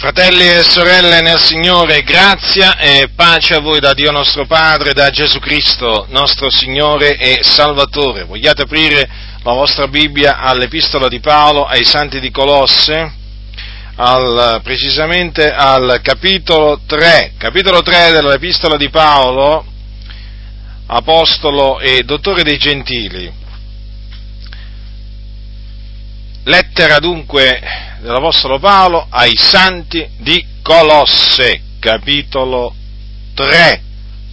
Fratelli e sorelle nel Signore, grazia e pace a voi da Dio nostro Padre, da Gesù Cristo, nostro Signore e Salvatore. Vogliate aprire la vostra Bibbia all'Epistola di Paolo ai Santi di Colosse, al, precisamente al capitolo 3, capitolo 3 dell'Epistola di Paolo, Apostolo e Dottore dei Gentili. Lettera dunque dell'Apostolo Paolo ai Santi di Colosse, capitolo 3.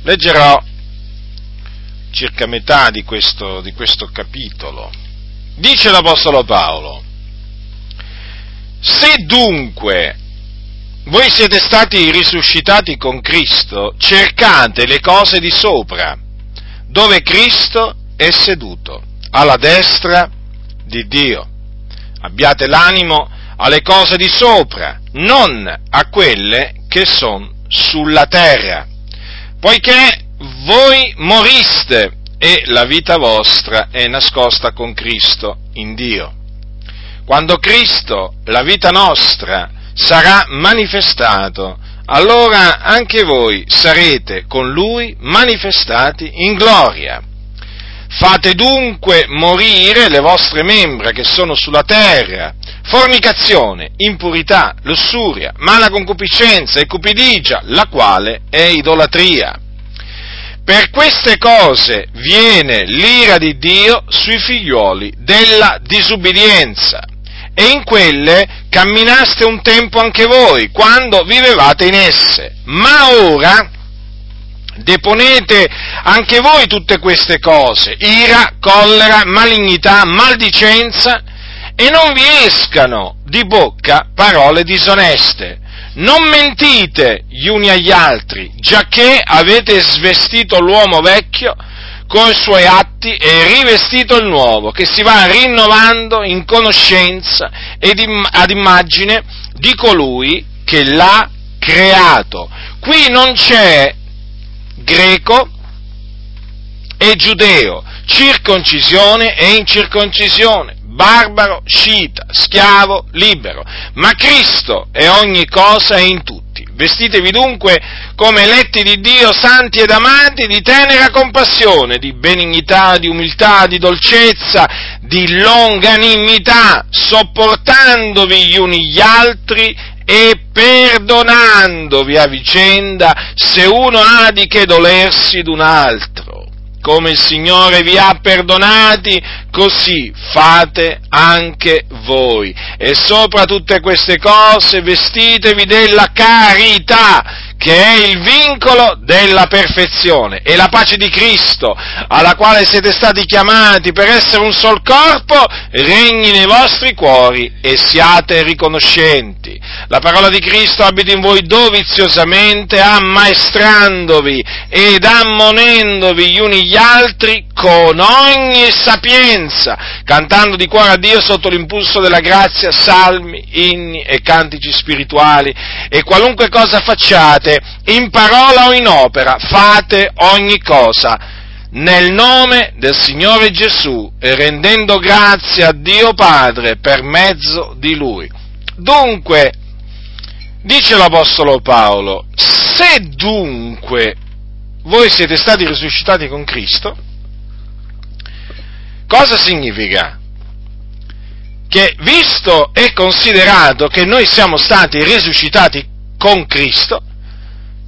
Leggerò circa metà di questo, di questo capitolo. Dice l'Apostolo Paolo, se dunque voi siete stati risuscitati con Cristo, cercate le cose di sopra, dove Cristo è seduto, alla destra di Dio abbiate l'animo alle cose di sopra, non a quelle che sono sulla terra, poiché voi moriste e la vita vostra è nascosta con Cristo in Dio. Quando Cristo, la vita nostra, sarà manifestato, allora anche voi sarete con Lui manifestati in gloria. Fate dunque morire le vostre membra che sono sulla terra, fornicazione, impurità, lussuria, mala concupiscenza e cupidigia, la quale è idolatria. Per queste cose viene l'ira di Dio sui figlioli della disubbidienza e in quelle camminaste un tempo anche voi, quando vivevate in esse. Ma ora deponete anche voi tutte queste cose, ira, collera, malignità, maldicenza, e non vi escano di bocca parole disoneste. Non mentite gli uni agli altri, giacché avete svestito l'uomo vecchio con i suoi atti e rivestito il nuovo, che si va rinnovando in conoscenza ed ad immagine di colui che l'ha creato. Qui non c'è greco e giudeo, circoncisione e incirconcisione, barbaro, scita, schiavo, libero, ma Cristo è ogni cosa e in tutti. Vestitevi dunque come eletti di Dio, santi ed amati, di tenera compassione, di benignità, di umiltà, di dolcezza, di longanimità, sopportandovi gli uni gli altri e perdonandovi a vicenda se uno ha di che dolersi d'un altro. Come il Signore vi ha perdonati, così fate anche voi. E sopra tutte queste cose vestitevi della carità, che è il vincolo della perfezione e la pace di Cristo, alla quale siete stati chiamati per essere un sol corpo, regni nei vostri cuori e siate riconoscenti. La parola di Cristo abita in voi doviziosamente, ammaestrandovi ed ammonendovi gli uni gli altri con ogni sapienza, cantando di cuore a Dio sotto l'impulso della grazia salmi, inni e cantici spirituali e qualunque cosa facciate, in parola o in opera, fate ogni cosa nel nome del Signore Gesù e rendendo grazie a Dio Padre per mezzo di Lui. Dunque, dice l'Apostolo Paolo, se dunque voi siete stati risuscitati con Cristo, Cosa significa? Che visto e considerato che noi siamo stati risuscitati con Cristo,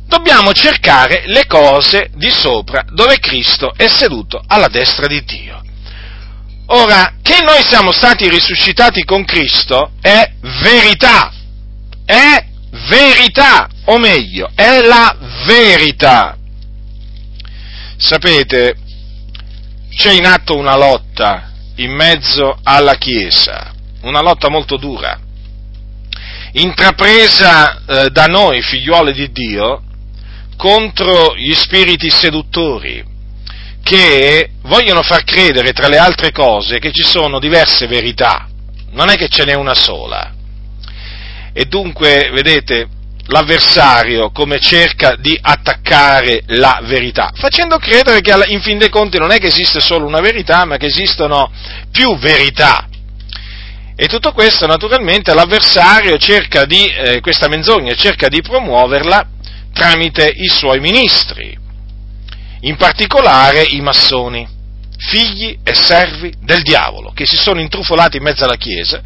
dobbiamo cercare le cose di sopra dove Cristo è seduto alla destra di Dio. Ora, che noi siamo stati risuscitati con Cristo è verità, è verità, o meglio, è la verità. Sapete, c'è in atto una lotta in mezzo alla Chiesa, una lotta molto dura, intrapresa eh, da noi, figliuoli di Dio, contro gli spiriti seduttori, che vogliono far credere, tra le altre cose, che ci sono diverse verità, non è che ce n'è una sola. E dunque, vedete, l'avversario come cerca di attaccare la verità, facendo credere che in fin dei conti non è che esiste solo una verità, ma che esistono più verità. E tutto questo naturalmente l'avversario cerca di, eh, questa menzogna cerca di promuoverla tramite i suoi ministri, in particolare i massoni, figli e servi del diavolo, che si sono intrufolati in mezzo alla Chiesa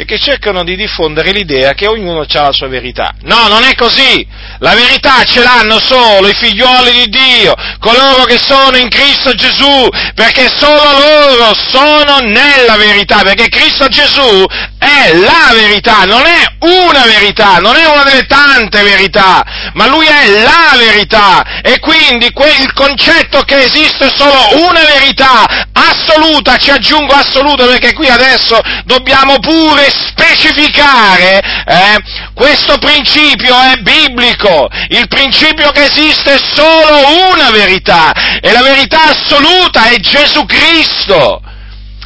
e che cercano di diffondere l'idea che ognuno ha la sua verità. No, non è così! La verità ce l'hanno solo i figlioli di Dio, coloro che sono in Cristo Gesù, perché solo loro sono nella verità, perché Cristo Gesù è la verità, non è una verità, non è una delle tante verità, ma lui è la verità e quindi il concetto che esiste solo una verità assoluta, ci aggiungo assoluta perché qui adesso dobbiamo pure specificare, eh, questo principio è biblico, il principio che esiste solo una verità e la verità assoluta è Gesù Cristo.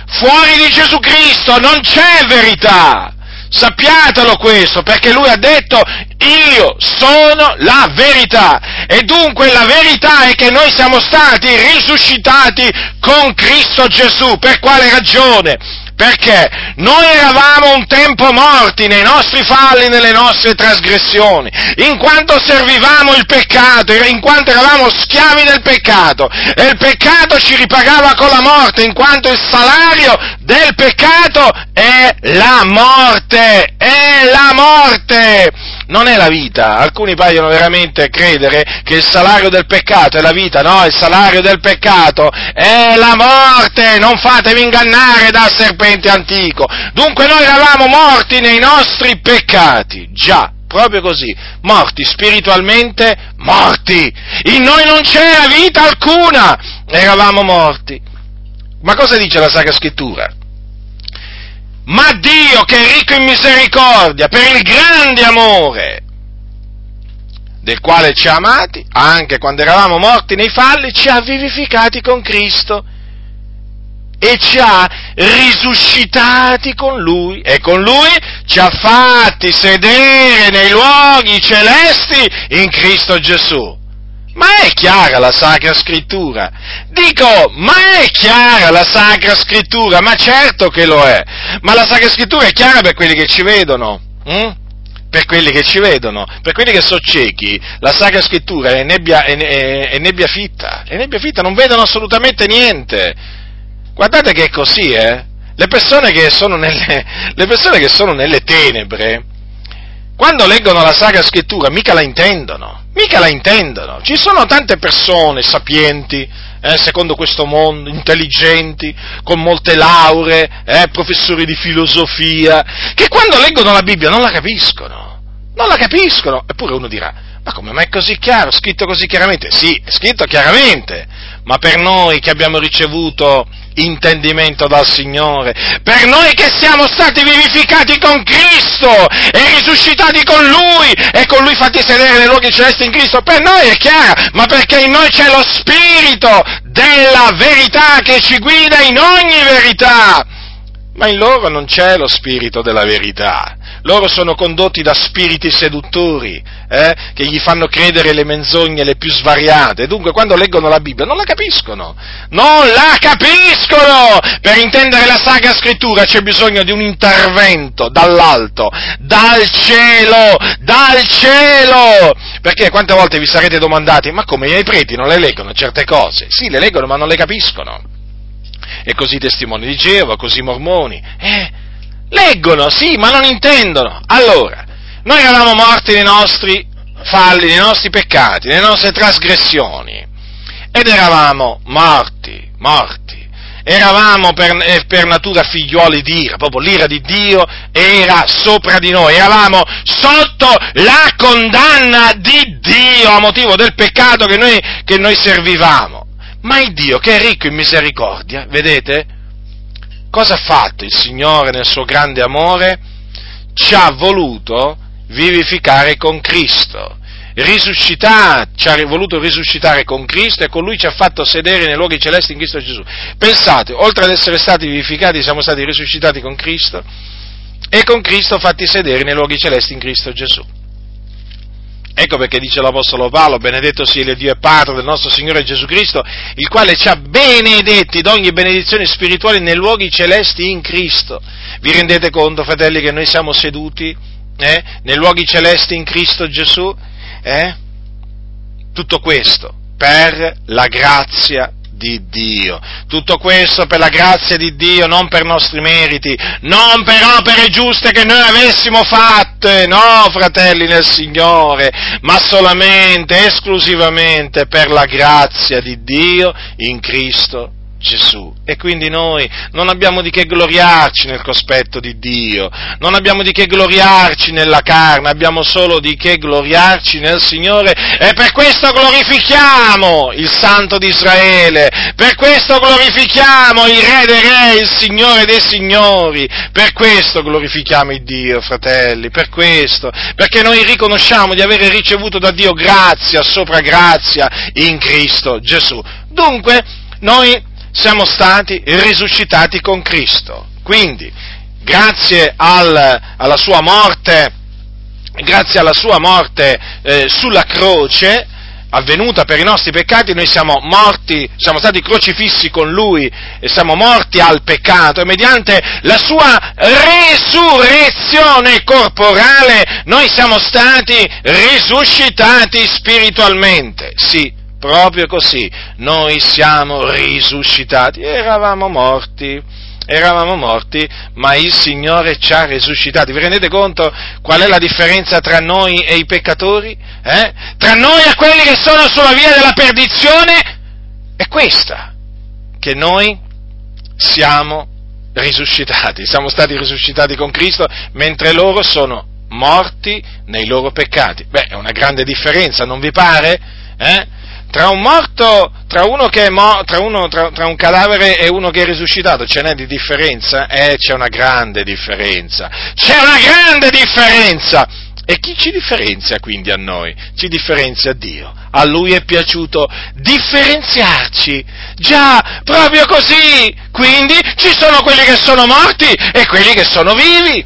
Fuori di Gesù Cristo non c'è verità. Sappiatelo questo, perché lui ha detto io sono la verità. E dunque la verità è che noi siamo stati risuscitati con Cristo Gesù. Per quale ragione? Perché noi eravamo un tempo morti nei nostri falli, nelle nostre trasgressioni, in quanto servivamo il peccato, in quanto eravamo schiavi del peccato, e il peccato ci ripagava con la morte, in quanto il salario del peccato è la morte, è la morte non è la vita. Alcuni paiono veramente credere che il salario del peccato è la vita, no, il salario del peccato è la morte, non fatevi ingannare dal serpente antico. Dunque noi eravamo morti nei nostri peccati, già, proprio così, morti spiritualmente, morti. In noi non c'era vita alcuna, eravamo morti. Ma cosa dice la Sacra Scrittura? Ma Dio che è ricco in misericordia, per il grande amore del quale ci ha amati, anche quando eravamo morti nei falli, ci ha vivificati con Cristo e ci ha risuscitati con Lui e con Lui ci ha fatti sedere nei luoghi celesti in Cristo Gesù. Ma è chiara la Sacra Scrittura? Dico, ma è chiara la Sacra Scrittura? Ma certo che lo è. Ma la Sacra Scrittura è chiara per quelli che ci vedono. Hm? Per quelli che ci vedono, per quelli che sono ciechi, la Sacra Scrittura è nebbia, è, è, è nebbia fitta, è nebbia fitta, non vedono assolutamente niente. Guardate che è così, eh? Le persone che sono nelle, le persone che sono nelle tenebre, quando leggono la Sacra Scrittura mica la intendono Mica la intendono. Ci sono tante persone sapienti, eh, secondo questo mondo, intelligenti, con molte lauree, eh, professori di filosofia, che quando leggono la Bibbia non la capiscono. Non la capiscono. Eppure uno dirà, ma come, ma è così chiaro, scritto così chiaramente? Sì, è scritto chiaramente, ma per noi che abbiamo ricevuto intendimento dal Signore, per noi che siamo stati vivificati con Cristo e risuscitati con Lui e con Lui fatti sedere nei luoghi celesti in Cristo, per noi è chiaro, ma perché in noi c'è lo Spirito della verità che ci guida in ogni verità ma in loro non c'è lo spirito della verità. Loro sono condotti da spiriti seduttori eh, che gli fanno credere le menzogne le più svariate. Dunque, quando leggono la Bibbia non la capiscono. Non la capiscono! Per intendere la Sacra Scrittura c'è bisogno di un intervento dall'alto, dal cielo, dal cielo! Perché quante volte vi sarete domandati, ma come i preti non le leggono certe cose? Sì, le leggono, ma non le capiscono e così testimoni di Geova, così mormoni. Eh, leggono, sì, ma non intendono. Allora, noi eravamo morti nei nostri falli, nei nostri peccati, nelle nostre trasgressioni, ed eravamo morti, morti. Eravamo per, eh, per natura figliuoli di ira, proprio l'ira di Dio era sopra di noi, eravamo sotto la condanna di Dio a motivo del peccato che noi, che noi servivamo. Ma il Dio che è ricco in misericordia, vedete? Cosa ha fatto il Signore nel suo grande amore? Ci ha voluto vivificare con Cristo, risuscitare, ci ha voluto risuscitare con Cristo e con Lui ci ha fatto sedere nei luoghi celesti in Cristo Gesù. Pensate, oltre ad essere stati vivificati, siamo stati risuscitati con Cristo e con Cristo fatti sedere nei luoghi celesti in Cristo Gesù. Ecco perché dice l'Apostolo Paolo, benedetto sia il Dio e Padre del nostro Signore Gesù Cristo, il quale ci ha benedetti d'ogni benedizione spirituale nei luoghi celesti in Cristo. Vi rendete conto, fratelli, che noi siamo seduti eh, nei luoghi celesti in Cristo Gesù? Eh? Tutto questo per la grazia di Dio. Tutto questo per la grazia di Dio, non per nostri meriti, non per opere giuste che noi avessimo fatte, no, fratelli nel Signore, ma solamente, esclusivamente per la grazia di Dio in Cristo Gesù. E quindi noi non abbiamo di che gloriarci nel cospetto di Dio, non abbiamo di che gloriarci nella carne, abbiamo solo di che gloriarci nel Signore e per questo glorifichiamo il Santo di Israele, per questo glorifichiamo il Re dei Re, il Signore dei Signori, per questo glorifichiamo il Dio, fratelli, per questo, perché noi riconosciamo di avere ricevuto da Dio grazia sopra grazia in Cristo Gesù. Dunque, noi siamo stati risuscitati con Cristo. Quindi, grazie al, alla sua morte, grazie alla sua morte eh, sulla croce, avvenuta per i nostri peccati, noi siamo morti, siamo stati crocifissi con Lui e siamo morti al peccato e mediante la sua resurrezione corporale noi siamo stati risuscitati spiritualmente. Sì, proprio così, noi siamo risuscitati, eravamo morti, eravamo morti, ma il Signore ci ha risuscitati. Vi rendete conto qual è la differenza tra noi e i peccatori? Eh? Tra noi e quelli che sono sulla via della perdizione? È questa, che noi siamo risuscitati, siamo stati risuscitati con Cristo, mentre loro sono morti nei loro peccati. Beh, è una grande differenza, non vi pare? Eh? Tra un morto, tra uno mo, tra, tra, tra, un cadavere e uno che è risuscitato, ce n'è di differenza? Eh, c'è una grande differenza. C'è una grande differenza! E chi ci differenzia quindi a noi? Ci differenzia Dio. A Lui è piaciuto differenziarci. Già, proprio così. Quindi ci sono quelli che sono morti e quelli che sono vivi.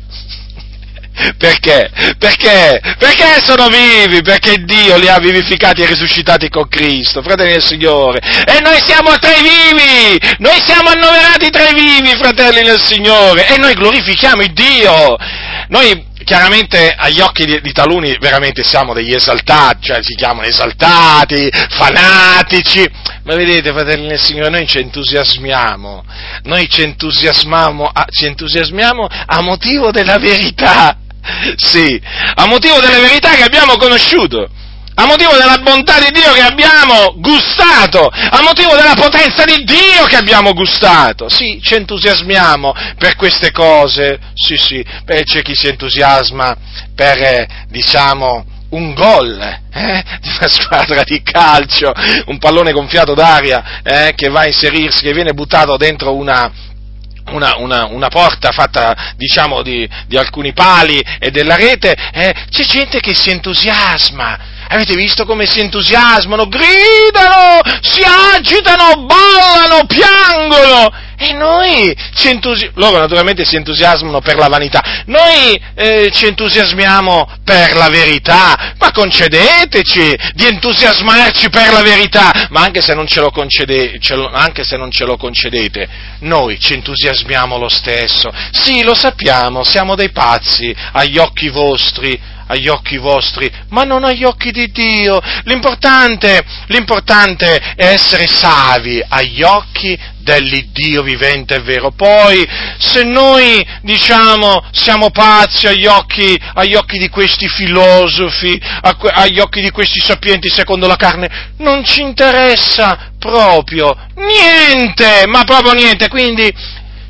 Perché? Perché? Perché sono vivi? Perché Dio li ha vivificati e risuscitati con Cristo, fratelli del Signore. E noi siamo tra i vivi! Noi siamo annoverati tra i vivi, fratelli del Signore. E noi glorifichiamo il Dio. Noi chiaramente agli occhi di, di, taluni veramente siamo degli esaltati, cioè si chiamano esaltati, fanatici, ma vedete fratelli del Signore, noi ci entusiasmiamo, noi ci entusiasmiamo, ci entusiasmiamo a motivo della verità, sì, a motivo delle verità che abbiamo conosciuto, a motivo della bontà di Dio che abbiamo gustato, a motivo della potenza di Dio che abbiamo gustato. Sì, ci entusiasmiamo per queste cose, sì, sì, Beh, c'è chi si entusiasma per, eh, diciamo, un gol eh, di una squadra di calcio, un pallone gonfiato d'aria eh, che va a inserirsi, che viene buttato dentro una, una, una, una, porta fatta diciamo di, di, alcuni pali e della rete, eh, c'è gente che si entusiasma. Avete visto come si entusiasmano, gridano, si agitano, ballano, piangono. E noi ci entusiasmiamo, loro naturalmente si entusiasmano per la vanità, noi eh, ci entusiasmiamo per la verità, ma concedeteci di entusiasmarci per la verità, ma anche se non ce lo, concede, ce lo, anche se non ce lo concedete, noi ci entusiasmiamo lo stesso. Sì, lo sappiamo, siamo dei pazzi agli occhi vostri, agli occhi vostri, ma non agli occhi di Dio. L'importante, l'importante è essere savi agli occhi dell'Iddio vivente e vero. Poi, se noi, diciamo, siamo pazzi agli occhi, agli occhi di questi filosofi, agli occhi di questi sapienti secondo la carne, non ci interessa proprio niente, ma proprio niente. Quindi,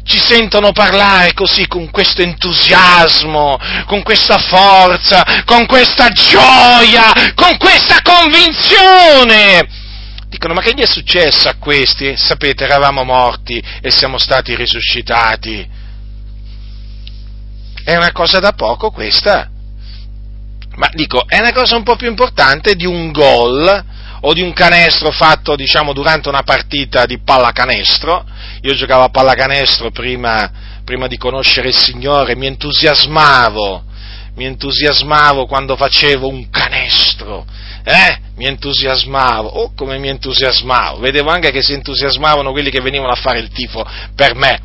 ci sentono parlare così con questo entusiasmo, con questa forza, con questa gioia, con questa convinzione. Dicono, ma che gli è successo a questi? Sapete, eravamo morti e siamo stati risuscitati. È una cosa da poco questa. Ma dico, è una cosa un po' più importante di un gol o di un canestro fatto, diciamo, durante una partita di pallacanestro, io giocavo a pallacanestro prima, prima di conoscere il Signore, mi entusiasmavo, mi entusiasmavo quando facevo un canestro eh? Mi entusiasmavo, oh come mi entusiasmavo, vedevo anche che si entusiasmavano quelli che venivano a fare il tifo per me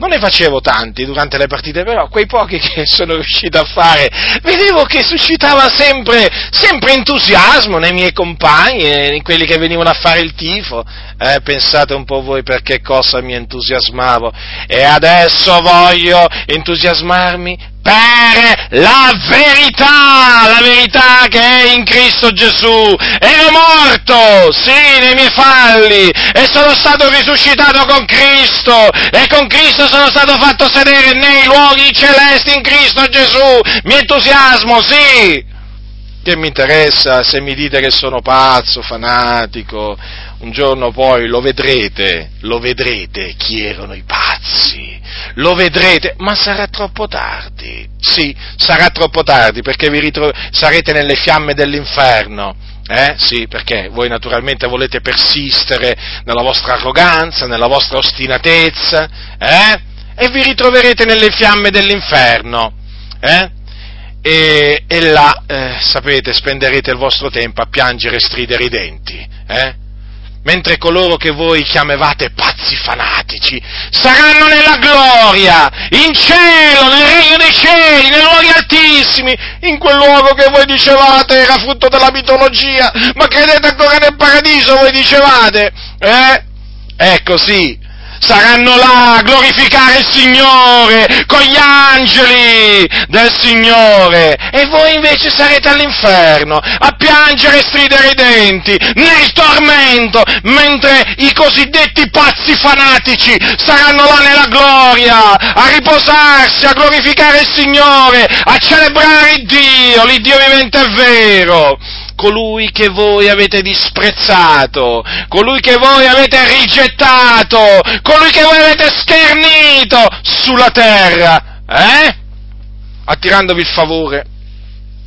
non ne facevo tanti durante le partite, però quei pochi che sono riuscito a fare, vedevo che suscitava sempre, sempre entusiasmo nei miei compagni, in quelli che venivano a fare il tifo. Eh, pensate un po' voi per che cosa mi entusiasmavo. E adesso voglio entusiasmarmi per la verità, la verità che è in Cristo Gesù. Ero morto, sì, nei miei falli, e sono stato risuscitato con Cristo, e con Cristo sono stato fatto sedere nei luoghi celesti in Cristo Gesù. Mi entusiasmo, sì. Che mi interessa se mi dite che sono pazzo, fanatico, un giorno poi lo vedrete, lo vedrete chi erano i pazzi, lo vedrete, ma sarà troppo tardi, sì, sarà troppo tardi perché vi ritro- sarete nelle fiamme dell'inferno. Eh? Sì, perché voi naturalmente volete persistere nella vostra arroganza, nella vostra ostinatezza, eh? E vi ritroverete nelle fiamme dell'inferno, eh? E, e, là, eh, sapete, spenderete il vostro tempo a piangere e stridere i denti, eh? mentre coloro che voi chiamavate pazzi fanatici saranno nella gloria, in cielo, nel regno dei cieli, nei luoghi altissimi, in quel luogo che voi dicevate era frutto della mitologia, ma credete ancora nel paradiso, voi dicevate, eh? Ecco sì, saranno là a glorificare il Signore con gli angeli del Signore. E voi invece sarete all'inferno a piangere e stridere i denti nel tormento mentre i cosiddetti pazzi fanatici saranno là nella gloria a riposarsi, a glorificare il Signore, a celebrare Dio, l'Iddio vivente è vero colui che voi avete disprezzato, colui che voi avete rigettato, colui che voi avete schernito sulla terra, eh? Attirandovi il favore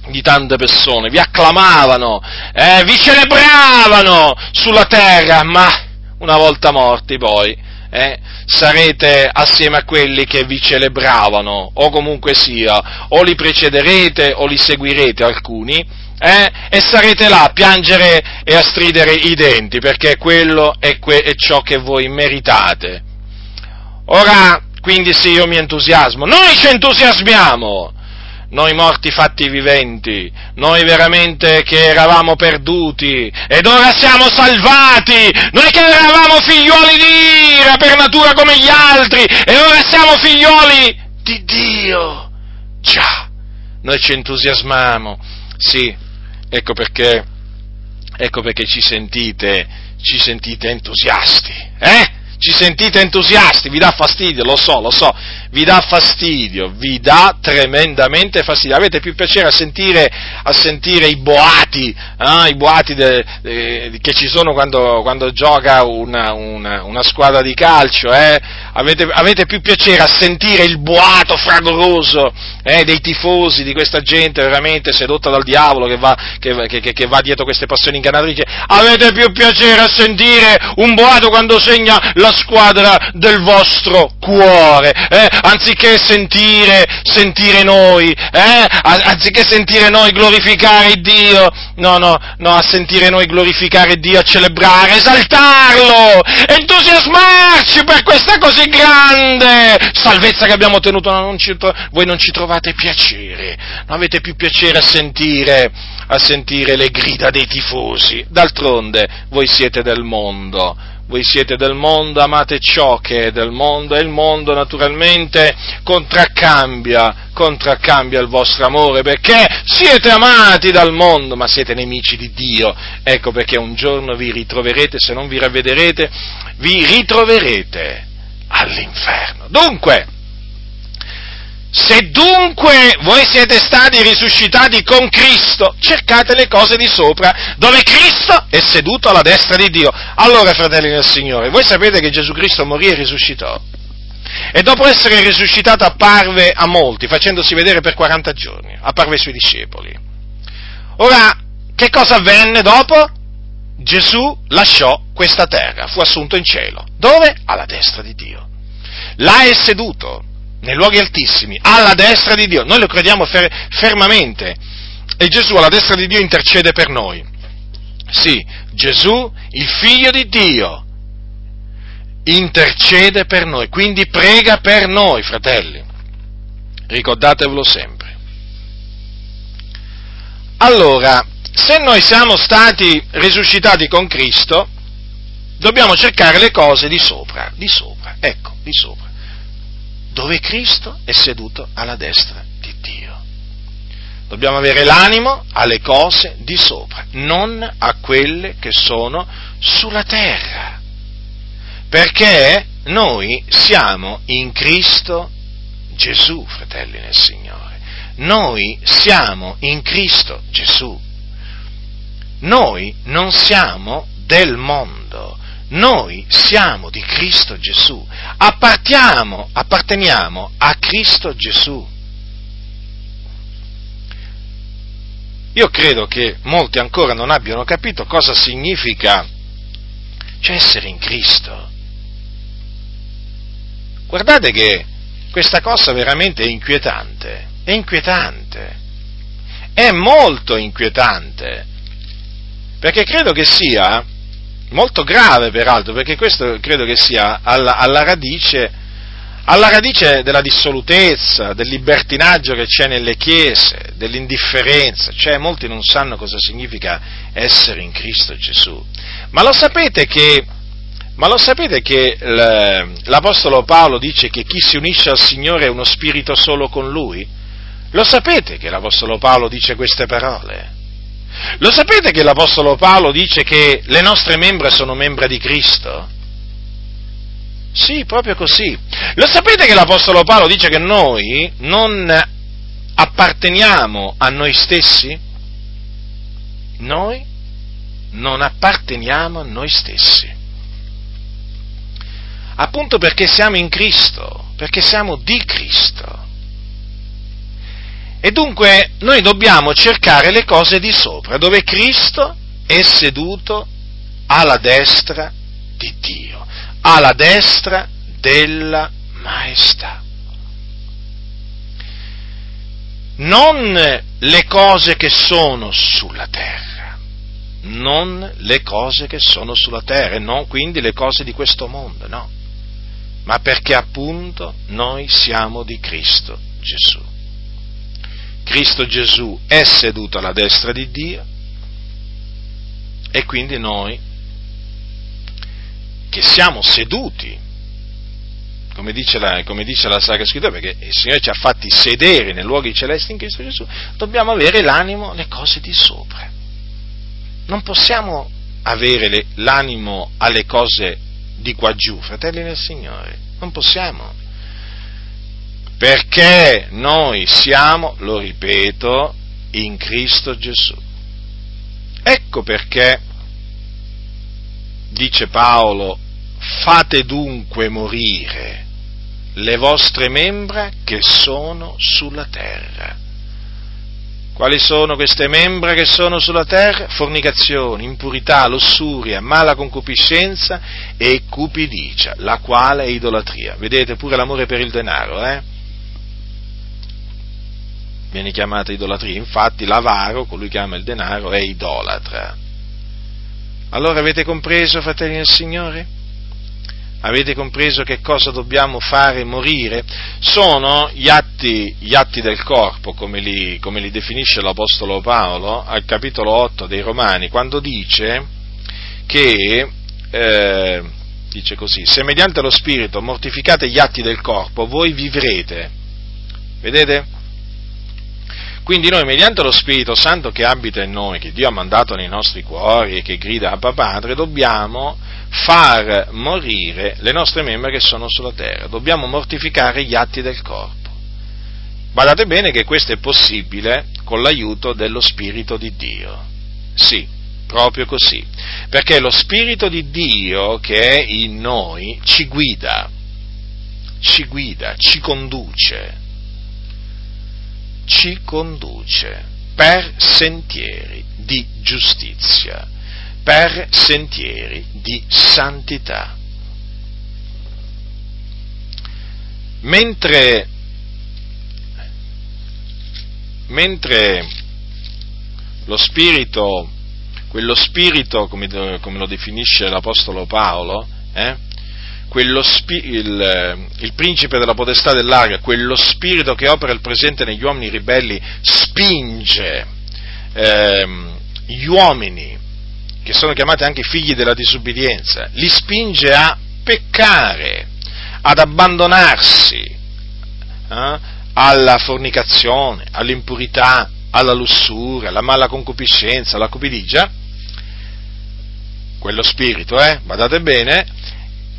di tante persone, vi acclamavano, eh, vi celebravano sulla terra, ma una volta morti poi, eh, sarete assieme a quelli che vi celebravano, o comunque sia, o li precederete o li seguirete alcuni, eh, e sarete là a piangere e a stridere i denti, perché quello è, que- è ciò che voi meritate. Ora, quindi sì, io mi entusiasmo, noi ci entusiasmiamo, noi morti fatti viventi, noi veramente che eravamo perduti ed ora siamo salvati, noi che eravamo figlioli di ira per natura come gli altri e ora siamo figlioli di Dio. Già, noi ci entusiasmiamo, sì, Ecco perché, ecco perché ci sentite, ci sentite entusiasti, eh? Ci sentite entusiasti, vi dà fastidio, lo so, lo so, vi dà fastidio, vi dà tremendamente fastidio. Avete più piacere a sentire, a sentire i boati, eh, i boati de, de, che ci sono quando, quando gioca una, una, una, squadra di calcio, eh? Avete, avete, più piacere a sentire il boato fragoroso eh, dei tifosi, di questa gente veramente sedotta dal diavolo che va, che, che, che va dietro queste passioni ingannatrici. Avete più piacere a sentire un boato quando segna la squadra del vostro cuore, eh? anziché sentire, sentire noi, eh? anziché sentire noi glorificare Dio, no, no, no, a sentire noi glorificare Dio, a celebrare, esaltarlo, entusiasmarci per questa così grande! Salvezza che abbiamo ottenuto, no, non ci, voi non ci trovate piacere, non avete più piacere a sentire, a sentire le grida dei tifosi, d'altronde voi siete del mondo, voi siete del mondo, amate ciò che è del mondo e il mondo naturalmente contraccambia, contraccambia il vostro amore perché siete amati dal mondo ma siete nemici di Dio. Ecco perché un giorno vi ritroverete, se non vi ravvederete, vi ritroverete all'inferno. Dunque, se dunque voi siete stati risuscitati con Cristo, cercate le cose di sopra, dove Cristo è seduto alla destra di Dio. Allora, fratelli del Signore, voi sapete che Gesù Cristo morì e risuscitò. E dopo essere risuscitato apparve a molti, facendosi vedere per 40 giorni, apparve ai suoi discepoli. Ora, che cosa avvenne dopo? Gesù lasciò questa terra, fu assunto in cielo. Dove? Alla destra di Dio. Là è seduto nei luoghi altissimi, alla destra di Dio. Noi lo crediamo fer- fermamente. e Gesù alla destra di Dio intercede per noi. Sì, Gesù, il figlio di Dio, intercede per noi, quindi prega per noi, fratelli. Ricordatevelo sempre. Allora, se noi siamo stati risuscitati con Cristo, dobbiamo cercare le cose di sopra, di sopra, ecco, di sopra, dove Cristo è seduto alla destra di Dio. Dobbiamo avere l'animo alle cose di sopra, non a quelle che sono sulla terra. Perché noi siamo in Cristo Gesù, fratelli nel Signore. Noi siamo in Cristo Gesù. Noi non siamo del mondo, noi siamo di Cristo Gesù, appartiamo, apparteniamo a Cristo Gesù. Io credo che molti ancora non abbiano capito cosa significa cioè essere in Cristo. Guardate che questa cosa veramente è inquietante, è inquietante, è molto inquietante, perché credo che sia molto grave peraltro, perché questo credo che sia alla, alla, radice, alla radice della dissolutezza, del libertinaggio che c'è nelle chiese, dell'indifferenza, cioè molti non sanno cosa significa essere in Cristo Gesù. Ma lo sapete che ma lo sapete che l'Apostolo Paolo dice che chi si unisce al Signore è uno spirito solo con Lui? Lo sapete che l'Apostolo Paolo dice queste parole? Lo sapete che l'Apostolo Paolo dice che le nostre membra sono membra di Cristo? Sì, proprio così. Lo sapete che l'Apostolo Paolo dice che noi non apparteniamo a noi stessi? Noi non apparteniamo a noi stessi appunto perché siamo in Cristo, perché siamo di Cristo. E dunque noi dobbiamo cercare le cose di sopra, dove Cristo è seduto alla destra di Dio, alla destra della maestà. Non le cose che sono sulla terra, non le cose che sono sulla terra, e non quindi le cose di questo mondo, no ma perché appunto noi siamo di Cristo Gesù. Cristo Gesù è seduto alla destra di Dio e quindi noi che siamo seduti, come dice la, come dice la Sacra Scrittura, perché il Signore ci ha fatti sedere nei luoghi celesti in Cristo Gesù, dobbiamo avere l'animo le cose di sopra. Non possiamo avere le, l'animo alle cose di qua giù, fratelli nel Signore, non possiamo. Perché noi siamo, lo ripeto, in Cristo Gesù. Ecco perché, dice Paolo, fate dunque morire le vostre membra che sono sulla terra quali sono queste membra che sono sulla terra? Fornicazione, impurità, lussuria, mala concupiscenza e cupidicia, la quale è idolatria. Vedete pure l'amore per il denaro, eh? Viene chiamata idolatria, infatti l'avaro, colui che ama il denaro, è idolatra. Allora avete compreso, fratelli del Signore? Avete compreso che cosa dobbiamo fare morire? Sono gli atti, gli atti del corpo, come li, come li, definisce l'Apostolo Paolo al capitolo 8 dei Romani, quando dice che, eh, dice così, se mediante lo Spirito mortificate gli atti del corpo, voi vivrete. Vedete? Quindi noi, mediante lo Spirito Santo che abita in noi, che Dio ha mandato nei nostri cuori e che grida a Padre, dobbiamo far morire le nostre membra che sono sulla terra, dobbiamo mortificare gli atti del corpo. Guardate bene che questo è possibile con l'aiuto dello Spirito di Dio. Sì, proprio così. Perché lo Spirito di Dio che è in noi ci guida, ci guida, ci conduce ci conduce per sentieri di giustizia, per sentieri di santità. Mentre, mentre lo spirito, quello spirito, come, come lo definisce l'Apostolo Paolo, eh? Spi- il, il, principe della potestà dell'aria, quello spirito che opera il presente negli uomini ribelli, spinge ehm, gli uomini, che sono chiamati anche figli della disubbidienza, li spinge a peccare, ad abbandonarsi eh, alla fornicazione, all'impurità, alla lussuria, alla mala concupiscenza, alla cupidigia, quello spirito, eh, badate bene,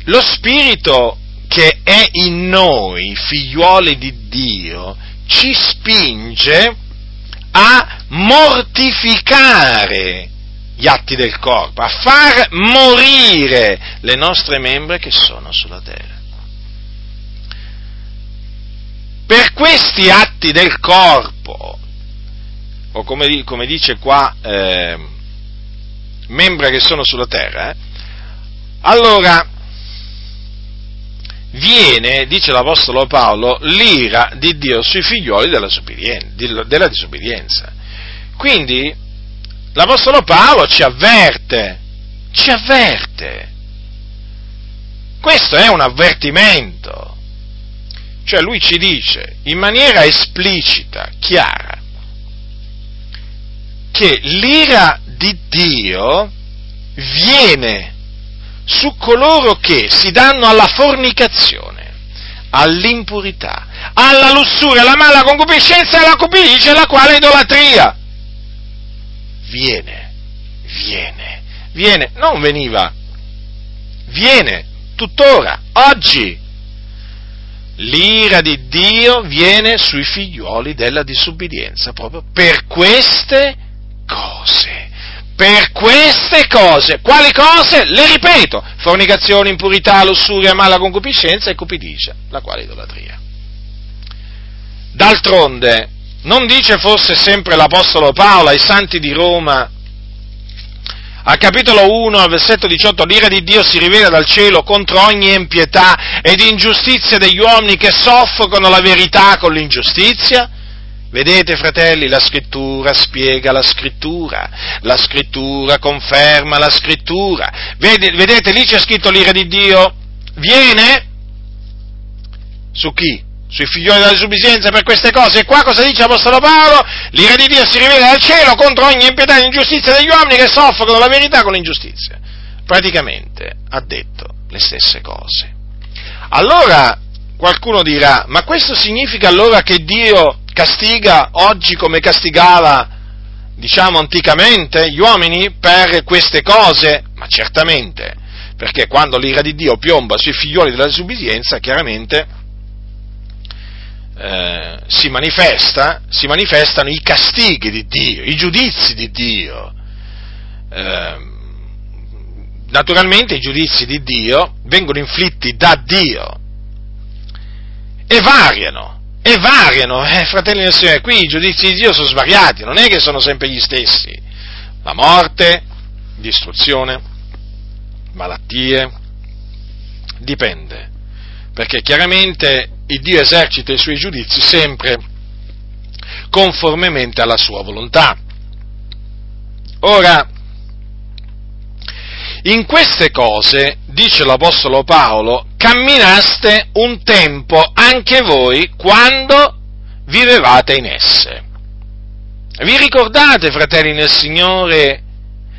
lo spirito che è in noi, figliuoli di Dio, ci spinge a mortificare gli atti del corpo, a far morire le nostre membra che sono sulla terra. Per questi atti del corpo, o come, come dice qua, eh, membra che sono sulla terra, eh, allora viene, dice l'Apostolo Paolo, l'ira di Dio sui figlioli della, della disobbedienza. Quindi l'Apostolo Paolo ci avverte, ci avverte. Questo è un avvertimento. Cioè lui ci dice in maniera esplicita, chiara, che l'ira di Dio viene su coloro che si danno alla fornicazione, all'impurità, alla lussuria, alla mala concupiscenza e alla cupidigia, la quale idolatria. Viene, viene, viene, non veniva, viene, tuttora, oggi. L'ira di Dio viene sui figlioli della disubbidienza proprio per queste cose per queste cose. Quali cose? Le ripeto, fornicazione, impurità, lussuria, mala concupiscenza e cupidigia, la quale idolatria. D'altronde, non dice forse sempre l'Apostolo Paolo ai santi di Roma, al capitolo 1, al versetto 18, l'ira di Dio si rivela dal cielo contro ogni impietà ed ingiustizia degli uomini che soffocano la verità con l'ingiustizia? Vedete, fratelli, la scrittura spiega la scrittura, la scrittura conferma la scrittura. Vedete, lì c'è scritto l'ira di Dio viene su chi? Sui figlioli della disobbedienza per queste cose. E qua cosa dice l'Apostolo Paolo? L'ira di Dio si rivela dal cielo contro ogni impietà e ingiustizia degli uomini che soffrono la verità con l'ingiustizia. Praticamente ha detto le stesse cose. Allora qualcuno dirà, ma questo significa allora che Dio castiga oggi come castigava, diciamo, anticamente gli uomini per queste cose? Ma certamente, perché quando l'ira di Dio piomba sui figlioli della disobbedienza, chiaramente eh, si, manifesta, si, manifestano i castighi di Dio, i giudizi di Dio. Eh, naturalmente i giudizi di Dio vengono inflitti da Dio e variano e variano, eh, fratelli del Signore, qui i giudizi di Dio sono svariati, non è che sono sempre gli stessi. La morte, distruzione, malattie, dipende, perché chiaramente il Dio esercita i suoi giudizi sempre conformemente alla sua volontà. Ora, in queste cose, dice l'Apostolo Paolo, camminaste un tempo anche voi quando vivevate in esse. Vi ricordate, fratelli nel Signore,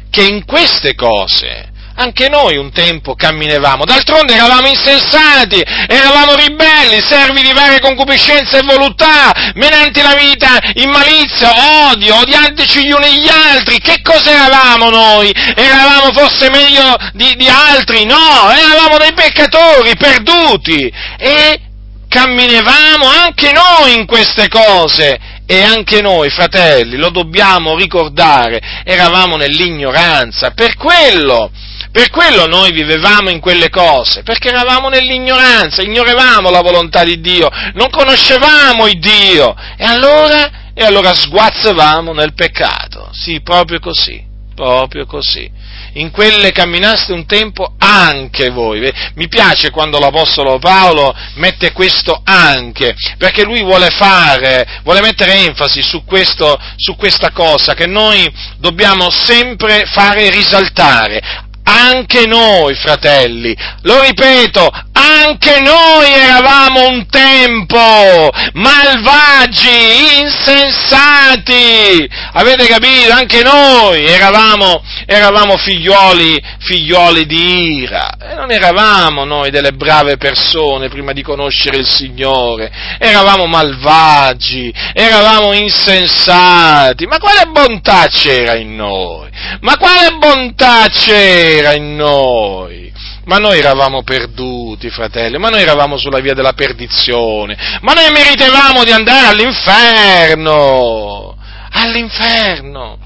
che in queste cose anche noi un tempo camminavamo, d'altronde eravamo insensati, eravamo ribelli, servi di varie concupiscenze e voluttà, menanti la vita in malizia, odio, odiantici gli uni gli altri. Che cosa eravamo noi? Eravamo forse meglio di, di altri? No, eravamo dei peccatori perduti e camminavamo anche noi in queste cose e anche noi, fratelli, lo dobbiamo ricordare, eravamo nell'ignoranza, per quello per quello noi vivevamo in quelle cose, perché eravamo nell'ignoranza, ignoravamo la volontà di Dio, non conoscevamo il Dio e allora, e allora sguazzavamo nel peccato, sì, proprio così, proprio così. In quelle camminaste un tempo anche voi. Mi piace quando l'Apostolo Paolo mette questo anche, perché lui vuole fare, vuole mettere enfasi su, questo, su questa cosa che noi dobbiamo sempre fare risaltare anche noi, fratelli, lo ripeto, anche noi eravamo un tempo malvagi, insensati, avete capito? Anche noi eravamo, eravamo figlioli, figlioli di ira, e non eravamo noi delle brave persone prima di conoscere il Signore, eravamo malvagi, eravamo insensati, ma quale bontà c'era in noi? Ma quale bontà c'era in noi? Ma noi eravamo perduti, fratelli, ma noi eravamo sulla via della perdizione, ma noi meritevamo di andare all'inferno, all'inferno.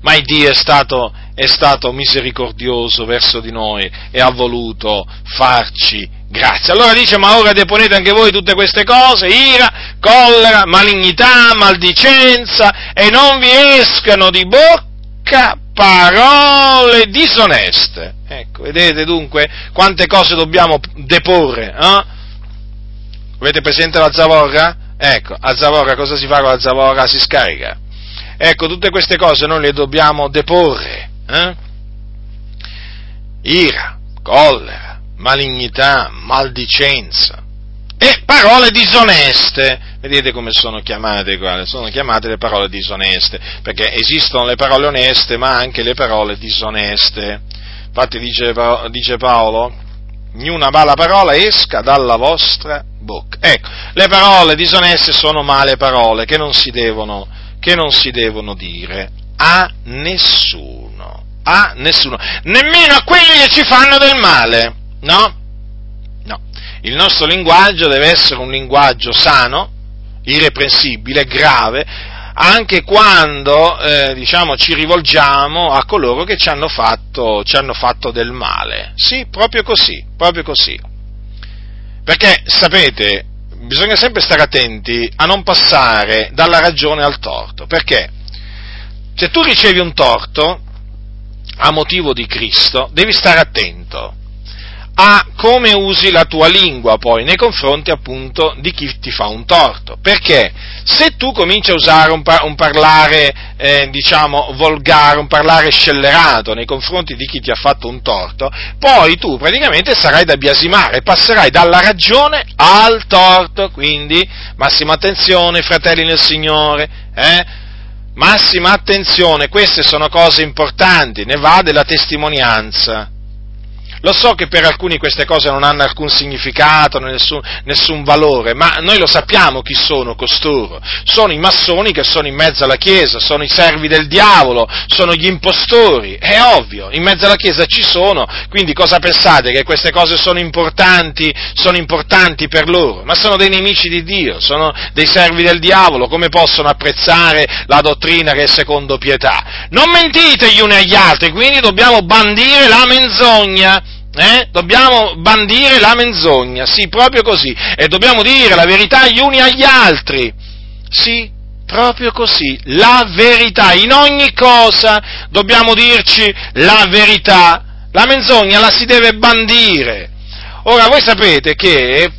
Ma il Dio è stato, è stato misericordioso verso di noi e ha voluto farci grazia. Allora dice, ma ora deponete anche voi tutte queste cose, ira, collera, malignità, maldicenza, e non vi escano di bocca parole disoneste. Ecco, vedete dunque quante cose dobbiamo deporre, eh? Avete presente la zavorra? Ecco, a zavorra cosa si fa con la zavorra? Si scarica. Ecco, tutte queste cose noi le dobbiamo deporre. Eh? Ira, collera, malignità, maldicenza e parole disoneste Vedete come sono chiamate qua? Sono chiamate le parole disoneste, perché esistono le parole oneste, ma anche le parole disoneste. Infatti dice, dice Paolo, niuna mala parola esca dalla vostra bocca. Ecco, le parole disoneste sono male parole che non si devono, che non si devono dire a nessuno, a nessuno, nemmeno a quelli che ci fanno del male, no? No, il nostro linguaggio deve essere un linguaggio sano, irreprensibile, grave, anche quando eh, diciamo, ci rivolgiamo a coloro che ci hanno, fatto, ci hanno fatto del male. Sì, proprio così, proprio così. Perché, sapete, bisogna sempre stare attenti a non passare dalla ragione al torto. Perché? Se tu ricevi un torto a motivo di Cristo, devi stare attento a come usi la tua lingua poi nei confronti appunto di chi ti fa un torto. Perché se tu cominci a usare un, par- un parlare, eh, diciamo, volgare, un parlare scellerato nei confronti di chi ti ha fatto un torto, poi tu praticamente sarai da biasimare, passerai dalla ragione al torto. Quindi massima attenzione, fratelli nel Signore, eh? Massima attenzione, queste sono cose importanti, ne va della testimonianza. Lo so che per alcuni queste cose non hanno alcun significato, nessun, nessun, valore, ma noi lo sappiamo chi sono costoro. Sono i massoni che sono in mezzo alla Chiesa, sono i servi del diavolo, sono gli impostori. È ovvio, in mezzo alla Chiesa ci sono, quindi cosa pensate? Che queste cose sono importanti, sono importanti per loro? Ma sono dei nemici di Dio, sono dei servi del diavolo, come possono apprezzare la dottrina che è secondo pietà? Non mentite gli uni agli altri, quindi dobbiamo bandire la menzogna eh? Dobbiamo bandire la menzogna, sì, proprio così, e dobbiamo dire la verità gli uni agli altri, sì, proprio così, la verità, in ogni cosa dobbiamo dirci la verità, la menzogna la si deve bandire. Ora, voi sapete che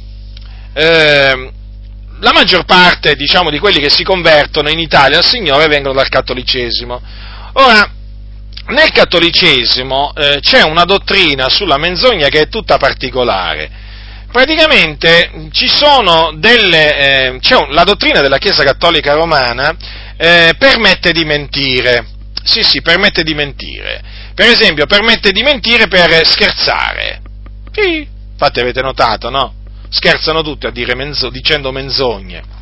eh, la maggior parte, diciamo, di quelli che si convertono in Italia al Signore vengono dal cattolicesimo. Ora, nel cattolicesimo eh, c'è una dottrina sulla menzogna che è tutta particolare. Praticamente ci sono delle, eh, c'è la dottrina della Chiesa Cattolica Romana eh, permette di mentire. Sì, sì, permette di mentire. Per esempio, permette di mentire per scherzare. Sì, infatti avete notato, no? Scherzano tutti menzo, dicendo menzogne.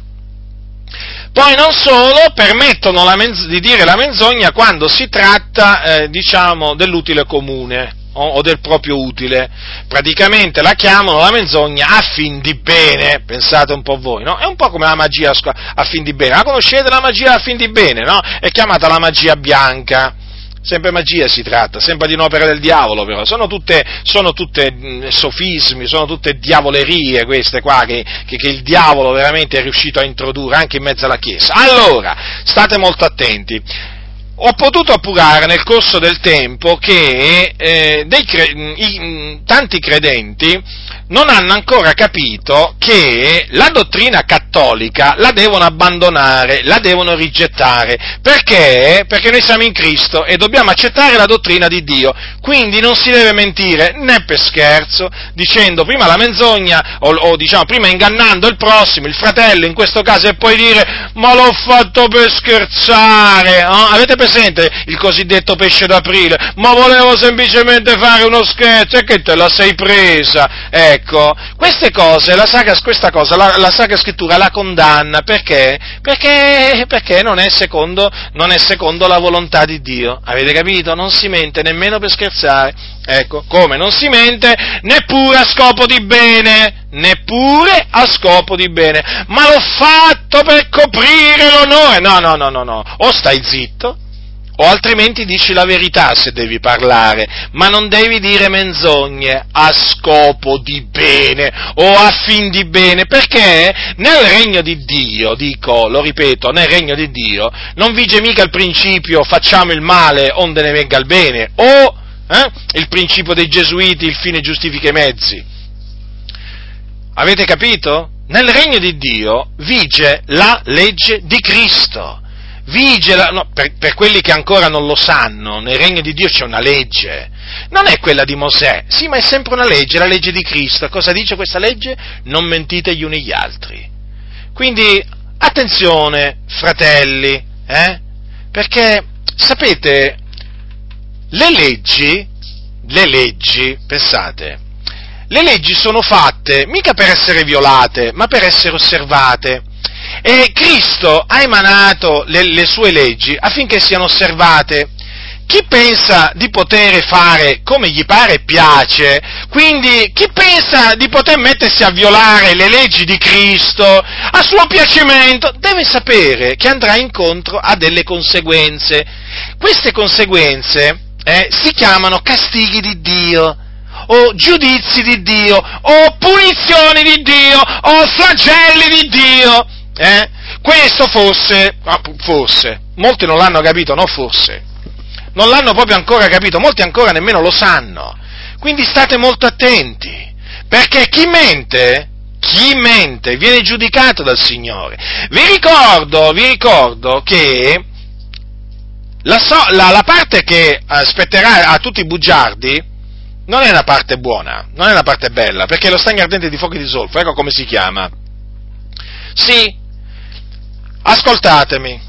Poi non solo, permettono menz- di dire la menzogna quando si tratta, eh, diciamo, dell'utile comune o, o del proprio utile. Praticamente la chiamano la menzogna a fin di bene, pensate un po' voi, no? È un po' come la magia a fin di bene. La conoscete la magia a fin di bene, no? È chiamata la magia bianca sempre magia si tratta, sempre di un'opera del diavolo però, sono tutte, sono tutte mh, sofismi, sono tutte diavolerie queste qua che, che, che, il diavolo veramente è riuscito a introdurre anche in mezzo alla Chiesa. Allora, state molto attenti, ho potuto appurare nel corso del tempo che eh, dei, i, tanti credenti non hanno ancora capito che la dottrina cattolica la devono abbandonare, la devono rigettare. Perché? Perché noi siamo in Cristo e dobbiamo accettare la dottrina di Dio. Quindi non si deve mentire né per scherzo, dicendo prima la menzogna o, o diciamo prima ingannando il prossimo, il fratello in questo caso, e poi dire ma l'ho fatto per scherzare. Eh? Avete presente il cosiddetto pesce d'aprile? Ma volevo semplicemente fare uno scherzo e che te la sei presa. Eh, Ecco, queste cose, la Sacra, questa cosa, la, la Sacra Scrittura la condanna, perché? Perché, perché non, è secondo, non è secondo la volontà di Dio, avete capito? Non si mente nemmeno per scherzare, ecco, come non si mente neppure a scopo di bene, neppure a scopo di bene, ma l'ho fatto per coprire l'onore, no, no, no, no, no, o stai zitto, o altrimenti dici la verità se devi parlare, ma non devi dire menzogne a scopo di bene o a fin di bene, perché nel regno di Dio, dico, lo ripeto, nel regno di Dio non vige mica il principio facciamo il male onde ne venga il bene, o eh, il principio dei gesuiti, il fine giustifica i mezzi. Avete capito? Nel regno di Dio vige la legge di Cristo vigela, no, per, per, quelli che ancora non lo sanno, nel regno di Dio c'è una legge, non è quella di Mosè, sì, ma è sempre una legge, la legge di Cristo. Cosa dice questa legge? Non mentite gli uni gli altri. Quindi, attenzione, fratelli, eh? perché, sapete, le leggi, le leggi, pensate, le leggi sono fatte mica per essere violate, ma per essere osservate. E Cristo ha emanato le, le sue leggi affinché siano osservate. Chi pensa di poter fare come gli pare e piace, quindi chi pensa di poter mettersi a violare le leggi di Cristo a suo piacimento, deve sapere che andrà incontro a delle conseguenze. Queste conseguenze eh, si chiamano castighi di Dio o giudizi di Dio, o punizioni di Dio, o flagelli di Dio. Eh? Questo fosse, ah, forse, molti non l'hanno capito, no forse, non l'hanno proprio ancora capito, molti ancora nemmeno lo sanno. Quindi state molto attenti, perché chi mente, chi mente viene giudicato dal Signore. Vi ricordo, vi ricordo che la, so, la, la parte che spetterà a tutti i bugiardi non è una parte buona, non è una parte bella, perché lo stagno ardente di fuochi di zolfo, ecco come si chiama. Sì, Ascoltatemi,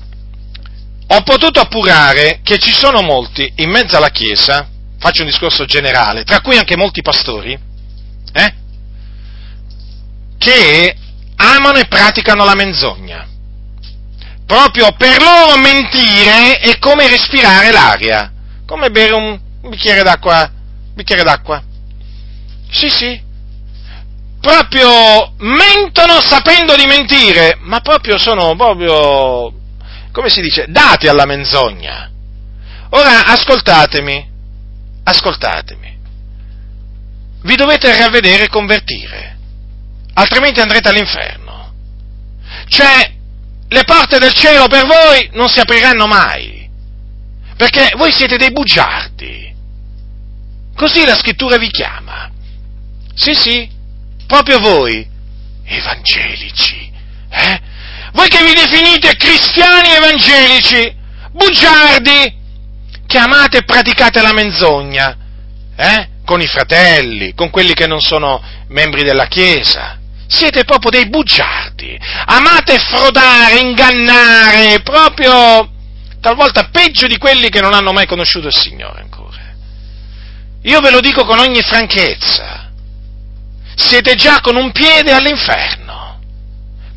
ho potuto appurare che ci sono molti in mezzo alla Chiesa, faccio un discorso generale, tra cui anche molti pastori, eh, che amano e praticano la menzogna. Proprio per loro mentire è come respirare l'aria, come bere un bicchiere d'acqua, bicchiere d'acqua. Sì, sì, proprio mentono sapendo di mentire, ma proprio sono proprio, come si dice, dati alla menzogna. Ora ascoltatemi, ascoltatemi, vi dovete ravvedere e convertire, altrimenti andrete all'inferno. Cioè, le porte del cielo per voi non si apriranno mai, perché voi siete dei bugiardi. Così la scrittura vi chiama. Sì, sì, proprio voi, evangelici, eh? Voi che vi definite cristiani evangelici, bugiardi, che amate e praticate la menzogna, eh? Con i fratelli, con quelli che non sono membri della Chiesa. Siete proprio dei bugiardi. Amate frodare, ingannare, proprio talvolta peggio di quelli che non hanno mai conosciuto il Signore ancora. Io ve lo dico con ogni franchezza siete già con un piede all'inferno.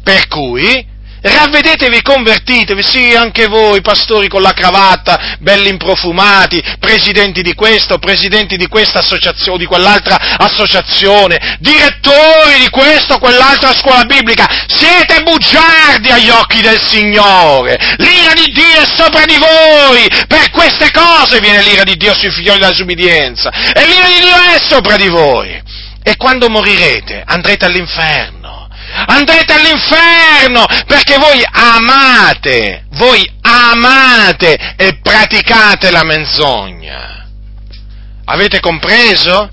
Per cui ravvedetevi, convertitevi, sì, anche voi, pastori con la cravatta, belli improfumati, presidenti di questa o presidenti di questa associazione, di quell'altra associazione, direttori di questa o quell'altra scuola biblica, siete bugiardi agli occhi del Signore, l'ira di Dio è sopra di voi, per queste cose viene l'ira di Dio sui figlioli della subbidienza, e l'ira di Dio è sopra di voi. E quando morirete andrete all'inferno. Andrete all'inferno perché voi amate, voi amate e praticate la menzogna. Avete compreso?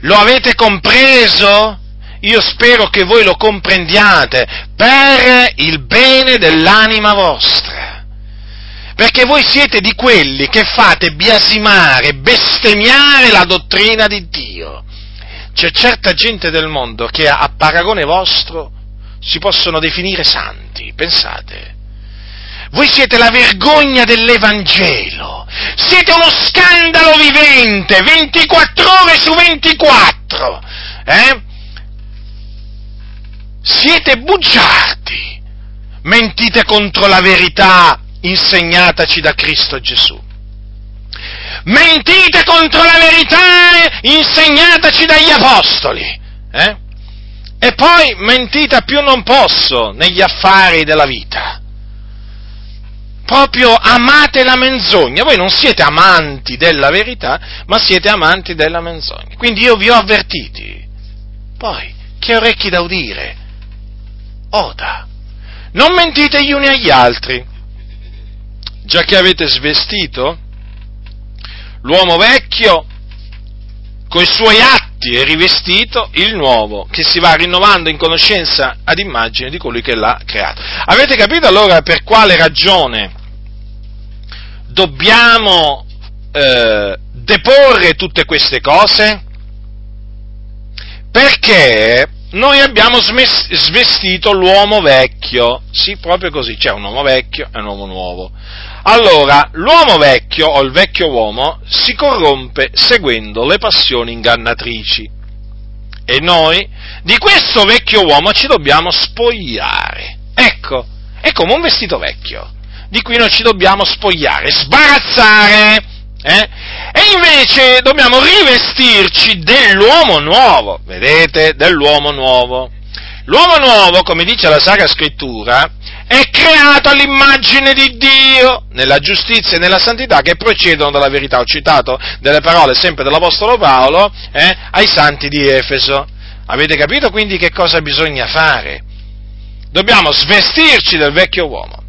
Lo avete compreso? Io spero che voi lo comprendiate per il bene dell'anima vostra. Perché voi siete di quelli che fate biasimare, bestemmiare la dottrina di Dio. C'è certa gente del mondo che a paragone vostro si possono definire santi, pensate. Voi siete la vergogna dell'Evangelo, siete uno scandalo vivente, 24 ore su 24, eh? Siete bugiardi, mentite contro la verità insegnataci da Cristo Gesù. Mentite contro la verità insegnataci dagli Apostoli. Eh? E poi mentite a più non posso negli affari della vita. Proprio amate la menzogna. Voi non siete amanti della verità, ma siete amanti della menzogna. Quindi io vi ho avvertiti. Poi, che orecchi da udire? Oda. Non mentite gli uni agli altri, già che avete svestito l'uomo vecchio coi suoi atti è rivestito il nuovo, che si va rinnovando in conoscenza ad immagine di colui che l'ha creato. Avete capito allora per quale ragione dobbiamo eh, deporre tutte queste cose? Perché noi abbiamo svestito l'uomo vecchio, sì, proprio così, c'è un uomo vecchio e un uomo nuovo. Allora, l'uomo vecchio o il vecchio uomo si corrompe seguendo le passioni ingannatrici. E noi di questo vecchio uomo ci dobbiamo spogliare. Ecco, è come un vestito vecchio, di cui noi ci dobbiamo spogliare, sbarazzare. Eh? E invece dobbiamo rivestirci dell'uomo nuovo, vedete, dell'uomo nuovo. L'uomo nuovo, come dice la Sacra Scrittura, è creato all'immagine di Dio, nella giustizia e nella santità che procedono dalla verità. Ho citato delle parole sempre dell'Apostolo Paolo eh, ai santi di Efeso. Avete capito quindi che cosa bisogna fare? Dobbiamo svestirci del vecchio uomo,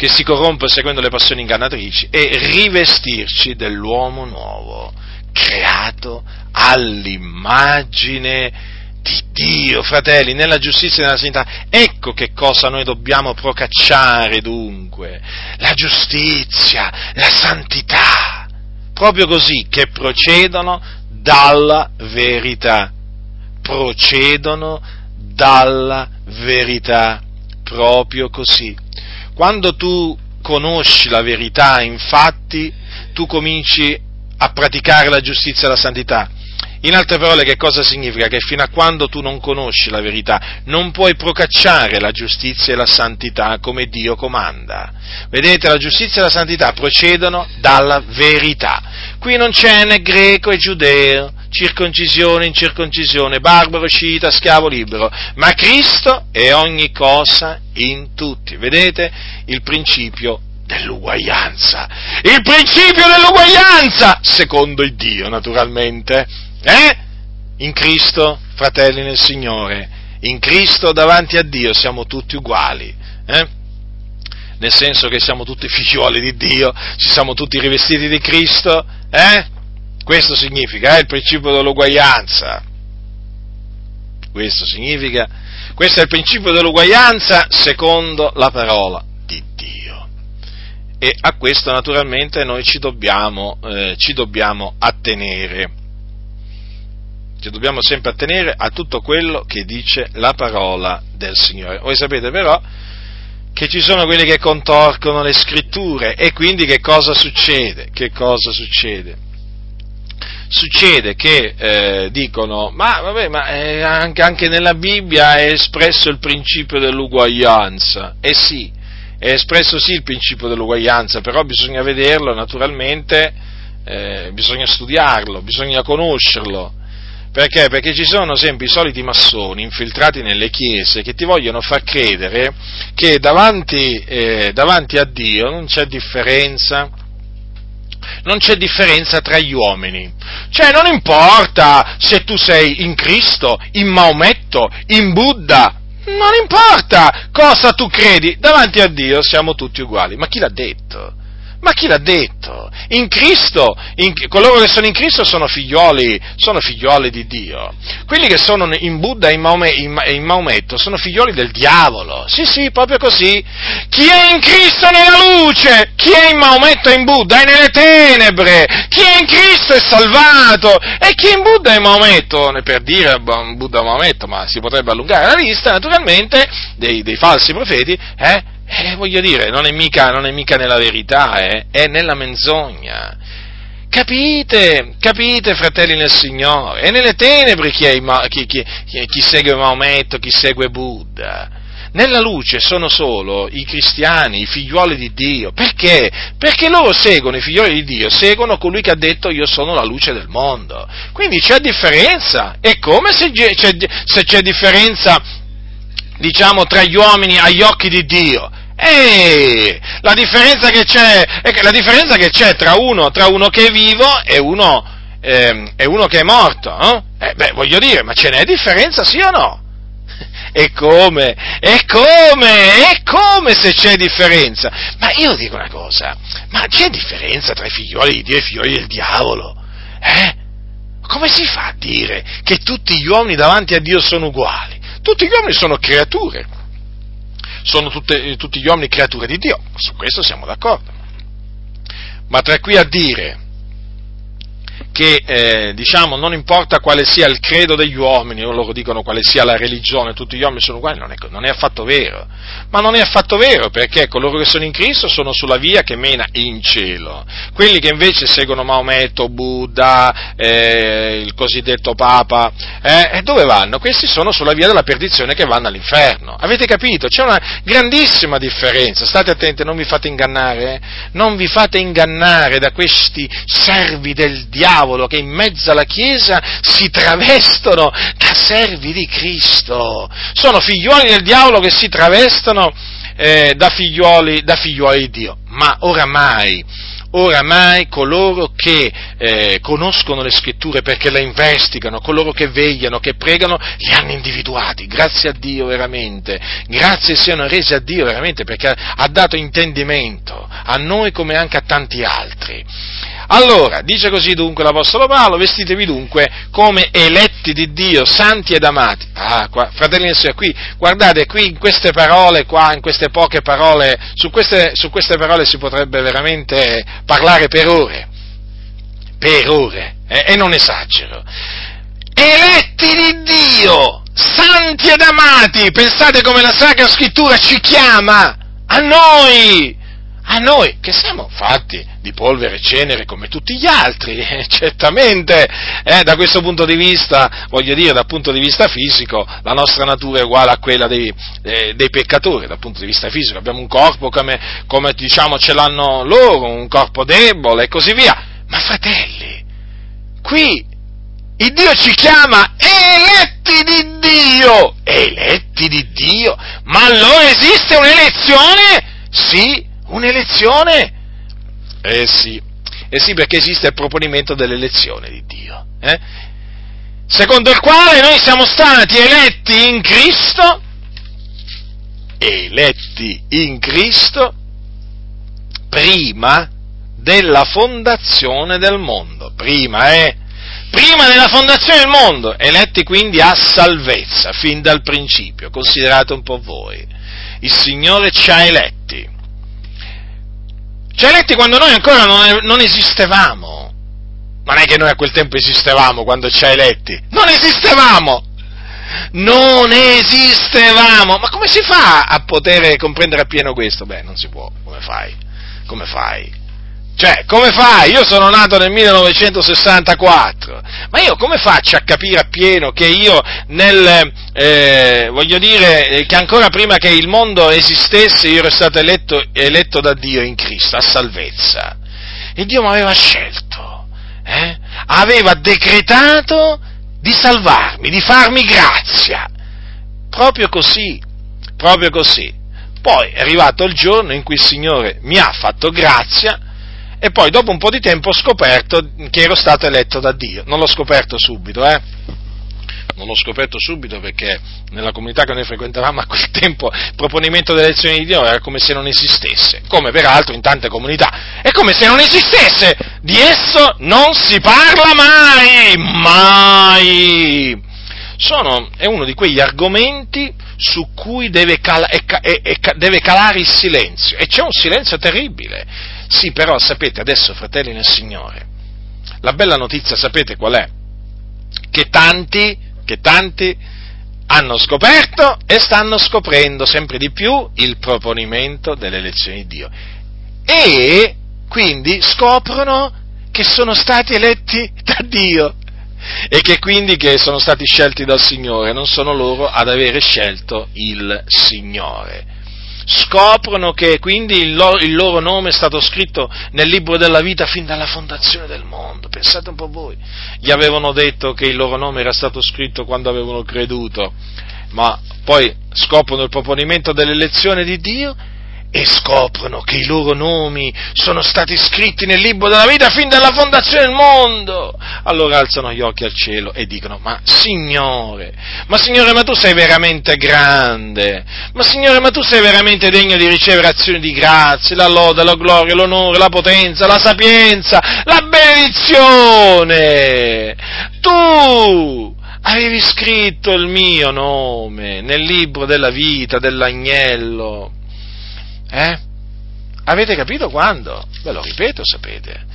che si corrompe seguendo le passioni ingannatrici, e rivestirci dell'uomo nuovo, creato all'immagine di di Dio, fratelli, nella giustizia e nella santità. Ecco che cosa noi dobbiamo procacciare dunque. La giustizia, la santità, proprio così, che procedono dalla verità. Procedono dalla verità, proprio così. Quando tu conosci la verità, infatti, tu cominci a praticare la giustizia e la santità in altre parole, che cosa significa? Che fino a quando tu non conosci la verità, non puoi procacciare la giustizia e la santità come Dio comanda. Vedete, la giustizia e la santità procedono dalla verità. Qui non c'è né greco e giudeo, circoncisione, incirconcisione, barbaro, scita, schiavo libero, ma Cristo è ogni cosa in tutti. Vedete il principio dell'uguaglianza. Il principio dell'uguaglianza, secondo il Dio, naturalmente. Eh? In Cristo, fratelli nel Signore, in Cristo davanti a Dio siamo tutti uguali. Eh? Nel senso che siamo tutti figliuoli di Dio, ci siamo tutti rivestiti di Cristo. Eh? Questo significa eh, il principio dell'uguaglianza. Questo significa, questo è il principio dell'uguaglianza secondo la parola di Dio. E a questo naturalmente noi ci dobbiamo, eh, ci dobbiamo attenere. Ci dobbiamo sempre attenere a tutto quello che dice la parola del Signore. Voi sapete però che ci sono quelli che contorcono le scritture e quindi che cosa succede? Che cosa succede? Succede che eh, dicono, ma vabbè, ma eh, anche, anche, nella Bibbia è espresso il principio dell'uguaglianza. Eh sì, è espresso sì il principio dell'uguaglianza, però bisogna vederlo naturalmente, eh, bisogna studiarlo, bisogna conoscerlo perché? Perché ci sono sempre i soliti massoni infiltrati nelle chiese che ti vogliono far credere che davanti, eh, davanti a Dio non c'è differenza non c'è differenza tra gli uomini. Cioè non importa se tu sei in Cristo, in Maometto, in Buddha. Non importa cosa tu credi, davanti a Dio siamo tutti uguali. Ma chi l'ha detto? Ma chi l'ha detto? In Cristo, in, coloro che sono in Cristo sono figlioli, sono figlioli di Dio. Quelli che sono in Buddha e in, in, in, Maometto sono figlioli del diavolo. Sì, sì, proprio così. Chi è in Cristo è nella luce, chi è in Maometto e in Buddha è nelle tenebre, chi è in Cristo è salvato e chi è in Buddha e in Maometto, per dire Buddha e Maometto, ma si potrebbe allungare la lista naturalmente dei, dei falsi profeti, eh? Eh, voglio dire, non è mica, non è mica nella verità, eh, è nella menzogna. Capite, capite, fratelli nel Signore, è nelle tenebre chi, è, chi, chi, chi segue Maometto, chi segue Buddha. Nella luce sono solo i cristiani, i figlioli di Dio. Perché? Perché loro seguono, i figlioli di Dio, seguono colui che ha detto io sono la luce del mondo. Quindi c'è differenza. È come se c'è, se c'è differenza, diciamo, tra gli uomini agli occhi di Dio. E la differenza che c'è, differenza che c'è tra, uno, tra uno che è vivo e uno, eh, e uno che è morto. Eh? Eh, beh, voglio dire, ma ce n'è differenza, sì o no? E come? E come? E come se c'è differenza? Ma io dico una cosa, ma c'è differenza tra i figlioli di Dio e i figlioli del diavolo? Eh? Come si fa a dire che tutti gli uomini davanti a Dio sono uguali? Tutti gli uomini sono creature sono tutte, tutti gli uomini creature di Dio, su questo siamo d'accordo. Ma tra qui a dire che eh, diciamo non importa quale sia il credo degli uomini, o loro dicono quale sia la religione, tutti gli uomini sono uguali, non è, non è, affatto vero. Ma non è affatto vero perché coloro che sono in Cristo sono sulla via che mena in cielo. Quelli che invece seguono Maometto, Buddha, eh, il cosiddetto Papa, eh, dove vanno? Questi sono sulla via della perdizione che vanno all'inferno. Avete capito? C'è una grandissima differenza. State attenti, non vi fate ingannare, eh? non vi fate ingannare da questi servi del diavolo diavolo che in mezzo alla Chiesa si travestono da servi di Cristo. Sono figliuoli del diavolo che si travestono eh, da, figliuoli, da figliuoli di Dio. Ma oramai oramai coloro che eh, conoscono le scritture perché le investigano, coloro che vegliano, che pregano, li hanno individuati, grazie a Dio veramente, grazie siano resi a Dio veramente perché ha dato intendimento a noi come anche a tanti altri. Allora, dice così dunque l'Apostolo Paolo, vestitevi dunque come eletti di Dio, santi ed amati. Ah, qua, fratelli e sorelle, qui, guardate, qui in queste parole, qua, in queste poche parole, su queste, su queste parole si potrebbe veramente parlare per ore, per ore, eh, e non esagero. Eletti di Dio, santi ed amati, pensate come la Sacra Scrittura ci chiama, a noi, a noi che siamo fatti di polvere e cenere come tutti gli altri, eh, certamente eh, da questo punto di vista, voglio dire dal punto di vista fisico, la nostra natura è uguale a quella dei, eh, dei peccatori, dal punto di vista fisico abbiamo un corpo come, come diciamo ce l'hanno loro, un corpo debole e così via, ma fratelli, qui il Dio ci chiama eletti di Dio, eletti di Dio, ma allora esiste un'elezione? Sì, un'elezione? Eh sì, eh sì perché esiste il proponimento dell'elezione di Dio, eh? secondo il quale noi siamo stati eletti in Cristo, eletti in Cristo, prima della fondazione del mondo, prima, eh? Prima della fondazione del mondo, eletti quindi a salvezza, fin dal principio, considerate un po' voi. Il Signore ci ha eletti ci ha eletti quando noi ancora non, non esistevamo. Non è che noi a quel tempo esistevamo quando ci ha eletti. Non esistevamo! Non esistevamo! Ma come si fa a poter comprendere appieno questo? Beh, non si può. Come fai? Come fai? Cioè, come fai? Io sono nato nel 1964, ma io come faccio a capire appieno che io nel, eh, voglio dire, eh, che ancora prima che il mondo esistesse io ero stato eletto, eletto da Dio in Cristo, a salvezza. E Dio mi aveva scelto, eh? aveva decretato di salvarmi, di farmi grazia. Proprio così, proprio così. Poi è arrivato il giorno in cui il Signore mi ha fatto grazia, e poi dopo un po' di tempo ho scoperto che ero stato eletto da Dio. Non l'ho scoperto subito, eh? non l'ho scoperto subito perché nella comunità che noi frequentavamo a quel tempo il proponimento delle lezioni di Dio era come se non esistesse, come peraltro in tante comunità. È come se non esistesse, di esso non si parla mai, mai. Sono, è uno di quegli argomenti su cui deve, cal- e, e, e, deve calare il silenzio, e c'è un silenzio terribile. Sì, però sapete, adesso fratelli nel Signore, la bella notizia sapete qual è? Che tanti, che tanti hanno scoperto e stanno scoprendo sempre di più il proponimento delle lezioni di Dio. E quindi scoprono che sono stati eletti da Dio e che quindi che sono stati scelti dal Signore, non sono loro ad avere scelto il Signore. Scoprono che quindi il loro, il loro nome è stato scritto nel libro della vita fin dalla fondazione del mondo. Pensate un po' voi. Gli avevano detto che il loro nome era stato scritto quando avevano creduto, ma poi scoprono il proponimento dell'elezione di Dio e scoprono che i loro nomi sono stati scritti nel libro della vita fin dalla fondazione del mondo. Allora alzano gli occhi al cielo e dicono, ma Signore, ma Signore, ma tu sei veramente grande, ma Signore, ma tu sei veramente degno di ricevere azioni di grazia, la lode, la gloria, l'onore, la potenza, la sapienza, la benedizione. Tu avevi scritto il mio nome nel libro della vita dell'agnello eh? Avete capito quando? Ve lo ripeto, sapete.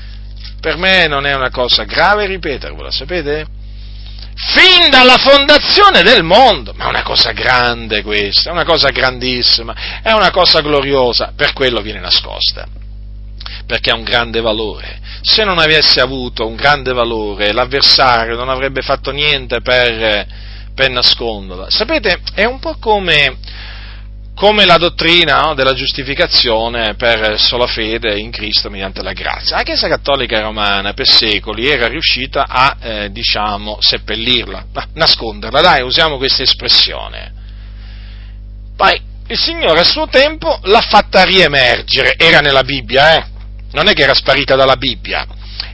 Per me non è una cosa grave ripetervelo, sapete? Fin dalla fondazione del mondo, ma è una cosa grande questa, è una cosa grandissima, è una cosa gloriosa, per quello viene nascosta, perché ha un grande valore. Se non avesse avuto un grande valore, l'avversario non avrebbe fatto niente per, per nasconderla. Sapete, è un po' come come la dottrina no, della giustificazione per sola fede in Cristo mediante la grazia. La Chiesa Cattolica Romana per secoli era riuscita a, eh, diciamo, seppellirla, nasconderla, dai, usiamo questa espressione. Poi il Signore a suo tempo l'ha fatta riemergere, era nella Bibbia, eh? non è che era sparita dalla Bibbia,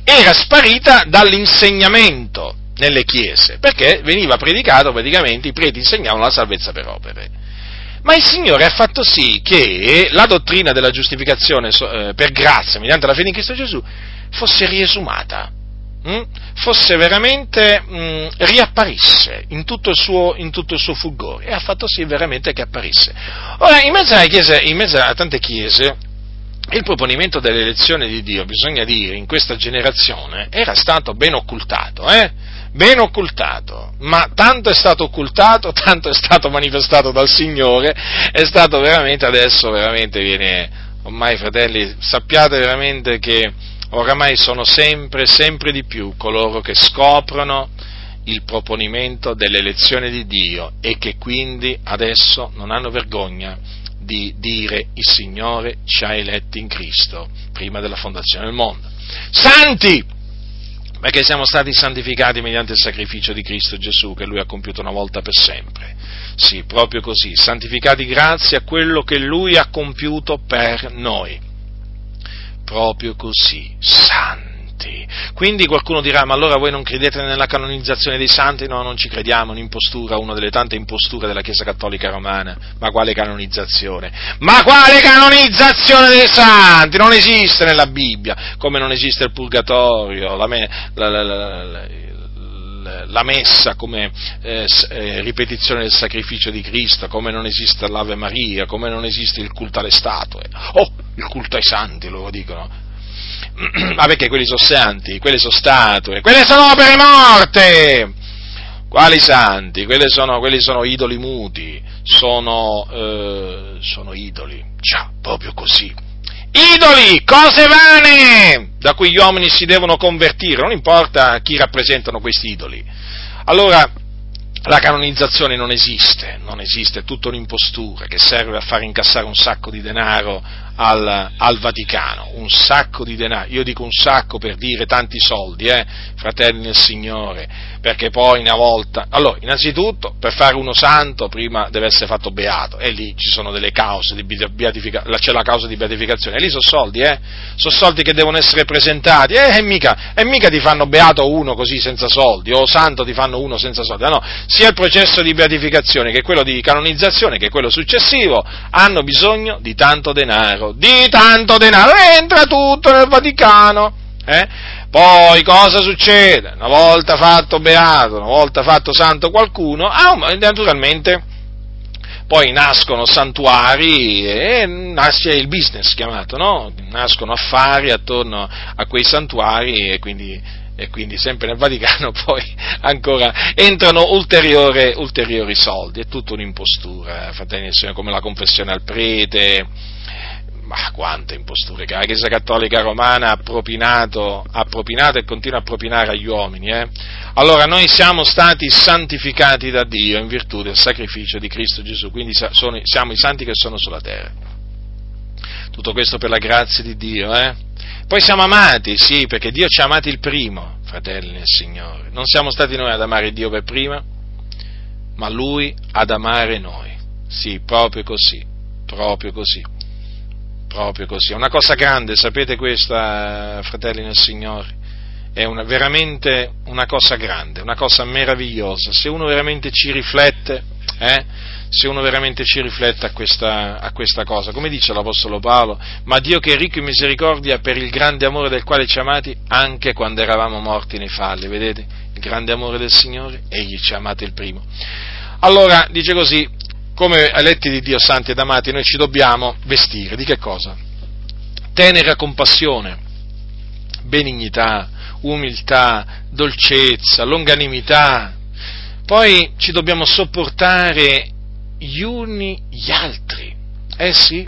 era sparita dall'insegnamento nelle chiese, perché veniva predicato praticamente, i preti insegnavano la salvezza per opere. Ma il Signore ha fatto sì che la dottrina della giustificazione eh, per grazia, mediante la fede in Cristo Gesù, fosse riesumata, hm? fosse veramente hm, riapparisse in tutto, suo, in tutto, il suo, fulgore e ha fatto sì veramente che apparisse. Ora, in mezzo, chiese, in mezzo a tante chiese, il proponimento dell'elezione di Dio, bisogna dire, in questa generazione era stato ben occultato, eh? Ben occultato, ma tanto è stato occultato, tanto è stato manifestato dal Signore, è stato veramente adesso, veramente viene, ormai fratelli, sappiate veramente che oramai sono sempre, sempre di più coloro che scoprono il proponimento dell'elezione di Dio e che quindi adesso non hanno vergogna di dire il Signore ci ha eletti in Cristo prima della fondazione del mondo. Santi! Perché siamo stati santificati mediante il sacrificio di Cristo Gesù che Lui ha compiuto una volta per sempre. Sì, proprio così, santificati grazie a quello che Lui ha compiuto per noi. Proprio così, santi santi. Quindi qualcuno dirà, ma allora voi non credete nella canonizzazione dei santi? No, non ci crediamo, un'impostura, una delle tante imposture della Chiesa Cattolica Romana. Ma quale canonizzazione? Ma quale canonizzazione dei santi? Non esiste nella Bibbia, come non esiste il purgatorio, la, la, la, la messa come eh, eh, ripetizione del sacrificio di Cristo, come non esiste l'Ave Maria, come non esiste il culto alle statue. Oh, il culto ai santi, loro dicono ma perché quelli sono santi, quelle sono statue, quelle sono opere morte! Quali santi? Sono, quelli sono idoli muti, sono, eh, sono idoli, già, proprio così. Idoli, cose vane, da cui gli uomini si devono convertire, non importa chi rappresentano questi idoli. Allora, la canonizzazione non esiste, non esiste, è tutta un'impostura che serve a far incassare un sacco di denaro al, al, Vaticano, un sacco di denaro, io dico un sacco per dire tanti soldi, eh, fratelli del Signore, perché poi una volta, allora, innanzitutto, per fare uno santo prima deve essere fatto beato, e lì ci sono delle cause di beatificazione, c'è la causa di beatificazione, e lì sono soldi, eh, sono soldi che devono essere presentati, eh, e mica, e mica ti fanno beato uno così senza soldi, o santo ti fanno uno senza soldi, no, sia il processo di beatificazione che quello di canonizzazione, che quello successivo, hanno bisogno di tanto denaro, di tanto denaro, entra tutto nel Vaticano. Eh? Poi cosa succede? Una volta fatto beato, una volta fatto santo qualcuno, ah, naturalmente poi nascono santuari e nasce il business chiamato, no? Nascono affari attorno a quei santuari e quindi, e quindi sempre nel Vaticano poi ancora entrano ulteriori, soldi, è tutta un'impostura, fratelli e sorelle, come la confessione al prete, ma quante imposture che la Chiesa Cattolica Romana ha propinato, ha propinato e continua a propinare agli uomini. Eh? Allora noi siamo stati santificati da Dio in virtù del sacrificio di Cristo Gesù, quindi sono, siamo i santi che sono sulla terra. Tutto questo per la grazia di Dio. Eh? Poi siamo amati, sì, perché Dio ci ha amati il primo, fratelli nel Signore. Non siamo stati noi ad amare Dio per prima, ma Lui ad amare noi. Sì, proprio così, proprio così proprio così. È una cosa grande, sapete questa, fratelli nel Signore? È una, veramente una cosa grande, una cosa meravigliosa. Se uno veramente ci riflette, eh, se uno veramente ci riflette a questa, a questa, cosa, come dice l'Apostolo Paolo, ma Dio che è ricco in misericordia per il grande amore del quale ci amati anche quando eravamo morti nei falli, vedete? Il grande amore del Signore, egli ci ha amati il primo. Allora, dice così, come eletti di Dio santi ed amati, noi ci dobbiamo vestire di che cosa? Tenera compassione, benignità, umiltà, dolcezza, longanimità. Poi ci dobbiamo sopportare gli uni gli altri. Eh sì,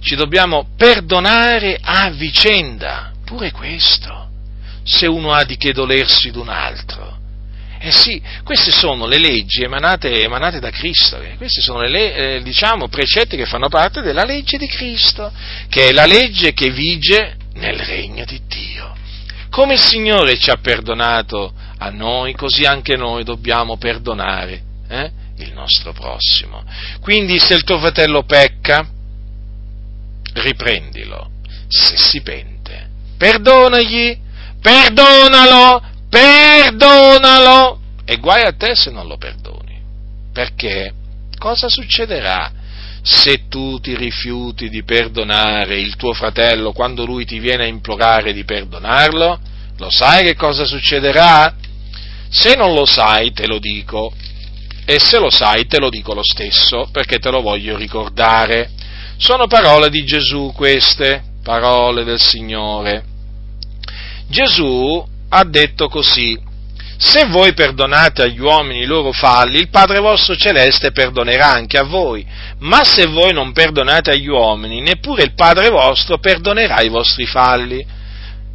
ci dobbiamo perdonare a vicenda, pure questo, se uno ha di che dolersi d'un altro. Eh sì, queste sono le leggi emanate, emanate da Cristo, eh. questi sono le, eh, diciamo, precetti che fanno parte della legge di Cristo, che è la legge che vige nel regno di Dio. Come il Signore ci ha perdonato a noi, così anche noi dobbiamo perdonare eh, il nostro prossimo. Quindi se il tuo fratello pecca, riprendilo, se si pente, perdonagli, perdonalo, perdonalo e guai a te se non lo perdoni. Perché cosa succederà se tu ti rifiuti di perdonare il tuo fratello quando lui ti viene a implorare di perdonarlo? Lo sai che cosa succederà? Se non lo sai, te lo dico. E se lo sai, te lo dico lo stesso, perché te lo voglio ricordare. Sono parole di Gesù queste, parole del Signore. Gesù ha detto così, se voi perdonate agli uomini i loro falli, il Padre vostro celeste perdonerà anche a voi, ma se voi non perdonate agli uomini, neppure il Padre vostro perdonerà i vostri falli.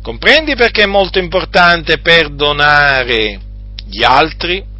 Comprendi perché è molto importante perdonare gli altri?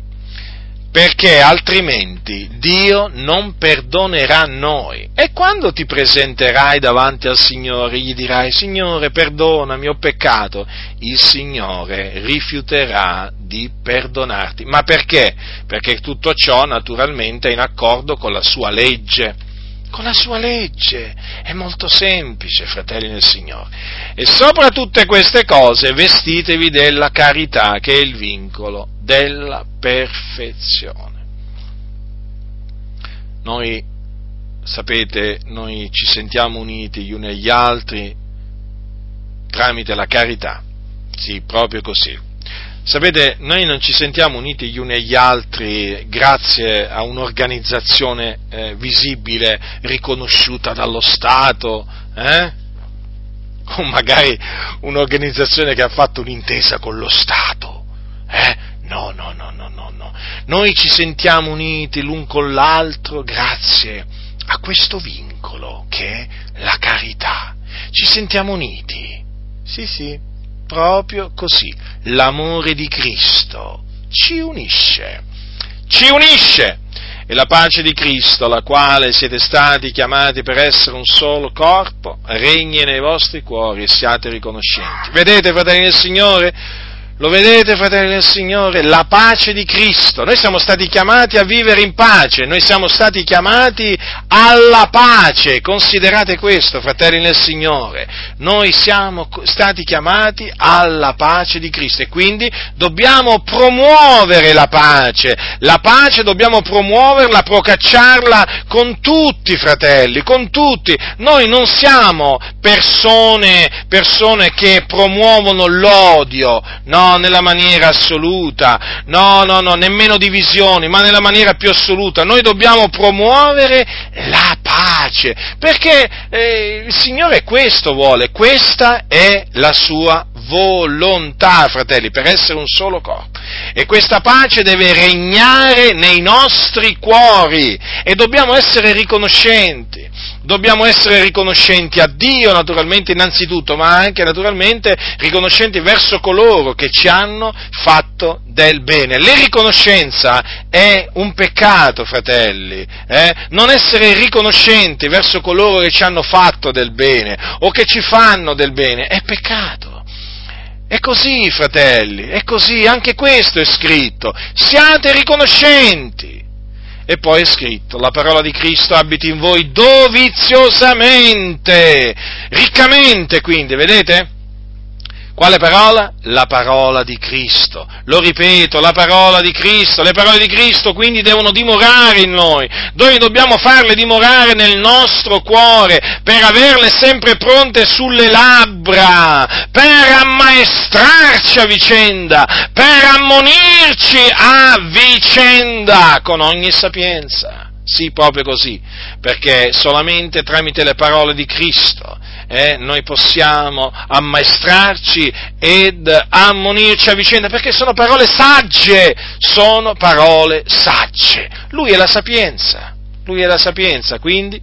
Perché altrimenti Dio non perdonerà noi. E quando ti presenterai davanti al Signore, gli dirai, Signore, perdonami, ho peccato, il Signore rifiuterà di perdonarti. Ma perché? Perché tutto ciò naturalmente è in accordo con la sua legge. Con la sua legge. È molto semplice, fratelli del Signore. E sopra tutte queste cose vestitevi della carità, che è il vincolo della perfezione. Noi, sapete, noi ci sentiamo uniti gli uni agli altri tramite la carità, sì, proprio così. Sapete, noi non ci sentiamo uniti gli uni agli altri grazie a un'organizzazione eh, visibile, riconosciuta dallo Stato, eh? o magari un'organizzazione che ha fatto un'intesa con lo Stato. Eh? No, no, no, no, no, no. Noi ci sentiamo uniti l'un con l'altro grazie a questo vincolo che è la carità. Ci sentiamo uniti. Sì, sì, proprio così. L'amore di Cristo ci unisce. Ci unisce. e la pace di Cristo, la quale siete stati chiamati per essere un solo corpo, regni nei vostri cuori e siate riconoscenti. Vedete, fratelli del Signore? Lo vedete, fratelli del Signore? La pace di Cristo. Noi siamo stati chiamati a vivere in pace, noi siamo stati chiamati alla pace. Considerate questo, fratelli del Signore. Noi siamo stati chiamati alla pace di Cristo e quindi dobbiamo promuovere la pace. La pace dobbiamo promuoverla, procacciarla con tutti, fratelli, con tutti. Noi non siamo persone, persone che promuovono l'odio, no? Nella maniera assoluta, no, no, no, nemmeno divisioni, ma nella maniera più assoluta. Noi dobbiamo promuovere la pace, perché eh, il Signore questo vuole, questa è la sua volontà, fratelli, per essere un solo corpo. E questa pace deve regnare nei nostri cuori e dobbiamo essere riconoscenti dobbiamo essere riconoscenti a Dio naturalmente innanzitutto, ma anche naturalmente riconoscenti verso coloro che ci hanno fatto del bene. L'irriconoscenza è un peccato, fratelli. Eh? Non essere riconoscenti verso coloro che ci hanno fatto del bene o che ci fanno del bene è peccato. È così, fratelli, è così, anche questo è scritto. Siate riconoscenti. E poi è scritto, la parola di Cristo abiti in voi doviziosamente, riccamente quindi, vedete? Quale parola? La parola di Cristo. Lo ripeto, la parola di Cristo. Le parole di Cristo quindi devono dimorare in noi. Noi dobbiamo farle dimorare nel nostro cuore per averle sempre pronte sulle labbra, per ammaestrarci a vicenda, per ammonirci a vicenda con ogni sapienza. Sì, proprio così, perché solamente tramite le parole di Cristo eh, noi possiamo ammaestrarci ed ammonirci a vicenda, perché sono parole sagge, sono parole sagge. Lui è la sapienza, lui è la sapienza, quindi,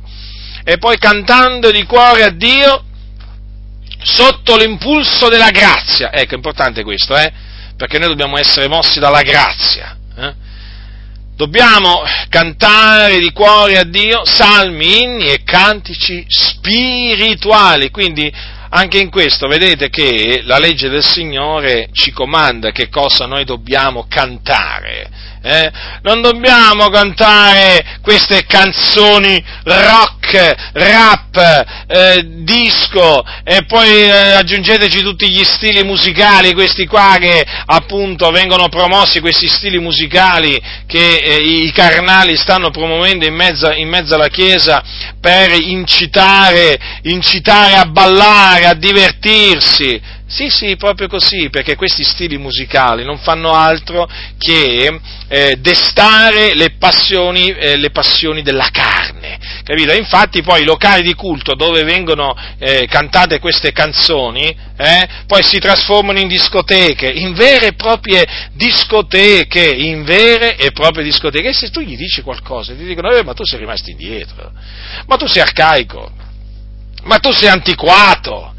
e poi cantando di cuore a Dio sotto l'impulso della grazia. Ecco, è importante questo, eh? Perché noi dobbiamo essere mossi dalla grazia. Eh? Dobbiamo cantare di cuore a Dio salmi, inni e cantici spirituali, quindi anche in questo vedete che la legge del Signore ci comanda che cosa noi dobbiamo cantare. Eh? Non dobbiamo cantare queste canzoni rock, rap, eh, disco e poi eh, aggiungeteci tutti gli stili musicali, questi qua che appunto vengono promossi, questi stili musicali che eh, i carnali stanno promuovendo in mezzo, in mezzo alla Chiesa per incitare, incitare a ballare, a divertirsi. Sì, sì, proprio così, perché questi stili musicali non fanno altro che eh, destare le passioni, eh, le passioni, della carne, capito? Infatti poi i locali di culto dove vengono eh, cantate queste canzoni, eh, poi si trasformano in discoteche, in vere e proprie discoteche, in vere e proprie discoteche. E se tu gli dici qualcosa, ti dicono, eh, ma tu sei rimasto indietro, ma tu sei arcaico, ma tu sei antiquato,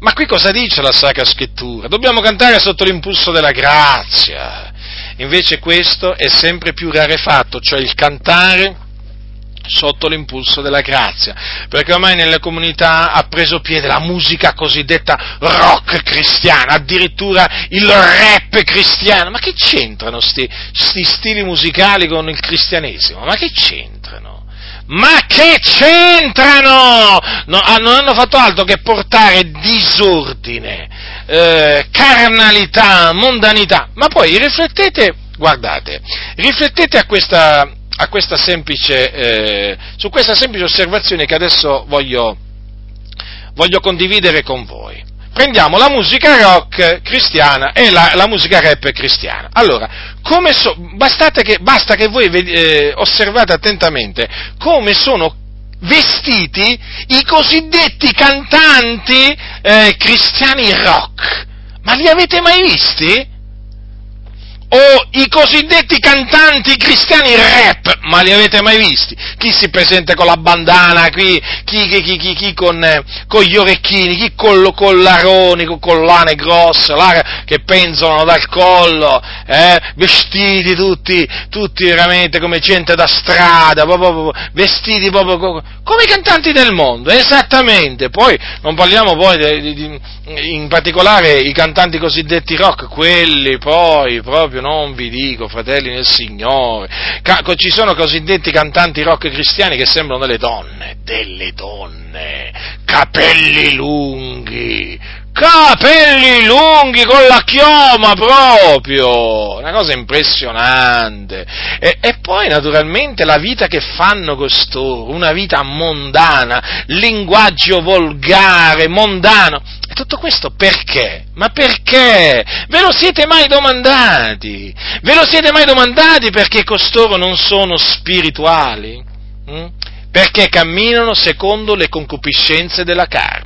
ma qui cosa dice la Sacra Scrittura? Dobbiamo cantare sotto l'impulso della grazia. Invece questo è sempre più rarefatto, cioè il cantare sotto l'impulso della grazia, perché ormai nelle comunità ha preso piede la musica cosiddetta rock cristiana, addirittura il rap cristiano. Ma che c'entrano questi stili musicali con il cristianesimo? Ma che c'entrano? Ma che c'entrano? No, ah, non hanno fatto altro che portare disordine, eh, carnalità, mondanità. Ma poi riflettete, guardate, riflettete a questa, a questa semplice, eh, su questa semplice osservazione che adesso voglio, voglio condividere con voi prendiamo la musica rock cristiana e la, la musica rap cristiana. Allora, so, che, basta che voi eh, osservate attentamente come sono vestiti i cosiddetti cantanti eh, cristiani rock. Ma li avete mai visti? O i cosiddetti cantanti cristiani rap, ma li avete mai visti? Chi si presenta con la bandana, chi, chi, chi, chi con, eh, con, gli orecchini, chi con collaroni, con collane grosse, là, che penzolano dal collo, eh, vestiti tutti, tutti veramente come gente da strada, proprio, proprio, vestiti proprio come i cantanti del mondo, esattamente. Poi non parliamo poi di, di, in particolare i cantanti cosiddetti rock, quelli poi proprio proprio non vi dico, fratelli nel Signore. ci sono cosiddetti cantanti rock cristiani che sembrano delle donne, delle donne, capelli lunghi, capelli lunghi con la chioma proprio, una cosa impressionante. E, e, poi naturalmente la vita che fanno costoro, una vita mondana, linguaggio volgare, mondano. E tutto questo perché? Ma perché? Ve lo siete mai domandati? Ve lo siete mai domandati perché costoro non sono spirituali? Mm? Perché camminano secondo le concupiscenze della carne.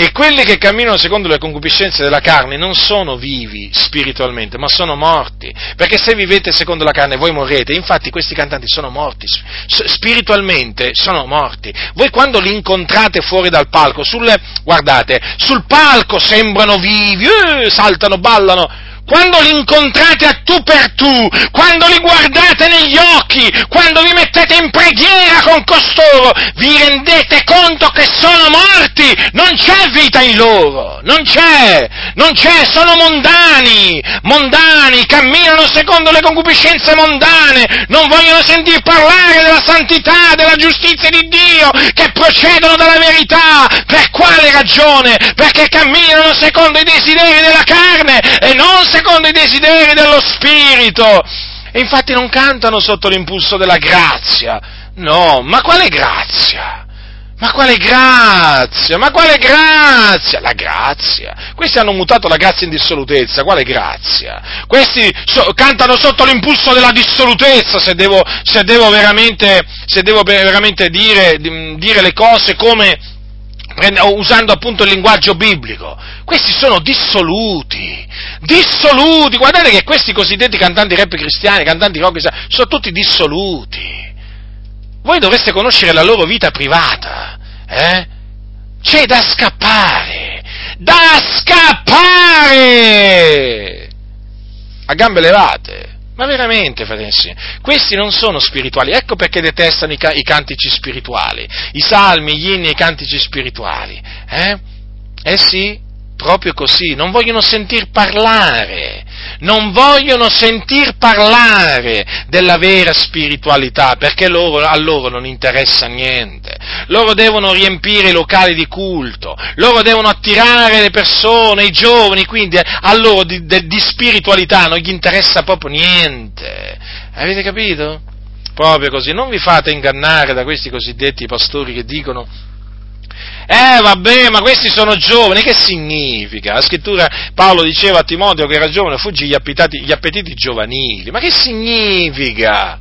E quelli che camminano secondo le concupiscenze della carne non sono vivi spiritualmente, ma sono morti. Perché se vivete secondo la carne voi morrete. Infatti questi cantanti sono morti, spiritualmente sono morti. Voi quando li incontrate fuori dal palco, sul, guardate, sul palco sembrano vivi, eh, saltano, ballano, quando li incontrate a tu per tu, quando li guardate negli occhi, quando vi mettete in preghiera con costoro, vi rendete conto che sono morti, non c'è vita in loro, non c'è, non c'è, sono mondani, mondani, camminano secondo le concupiscenze mondane, non vogliono sentir parlare della santità, della giustizia di Dio, che procedono dalla verità, per quale ragione? Perché camminano secondo i desideri della carne e non secondo secondo i desideri dello Spirito. E infatti non cantano sotto l'impulso della grazia. No, ma quale grazia? Ma quale grazia? Ma quale grazia? La grazia. Questi hanno mutato la grazia in dissolutezza, quale grazia? Questi so, cantano sotto l'impulso della dissolutezza, se devo, se devo veramente, se devo veramente dire, dire le cose come, usando appunto il linguaggio biblico. Questi sono dissoluti, dissoluti. Guardate che questi cosiddetti cantanti rap cristiani, cantanti rock cristiani, sono tutti dissoluti. Voi dovreste conoscere la loro vita privata, eh? C'è da scappare, da scappare! A gambe levate. Ma veramente, fratelli, questi non sono spirituali, ecco perché detestano i, ca- i, cantici spirituali, i salmi, gli inni e i cantici spirituali. Eh? eh sì, proprio così, non vogliono sentir parlare, non vogliono sentir parlare della vera spiritualità, perché loro, a loro non interessa niente. Loro devono riempire i locali di culto, loro devono attirare le persone, i giovani, quindi a loro di, di, di spiritualità non gli interessa proprio niente. Avete capito? Proprio così, non vi fate ingannare da questi cosiddetti pastori che dicono eh vabbè, ma questi sono giovani, che significa? La scrittura, Paolo diceva a Timoteo che era giovane, fuggi gli appetiti, gli appetiti giovanili, ma che significa?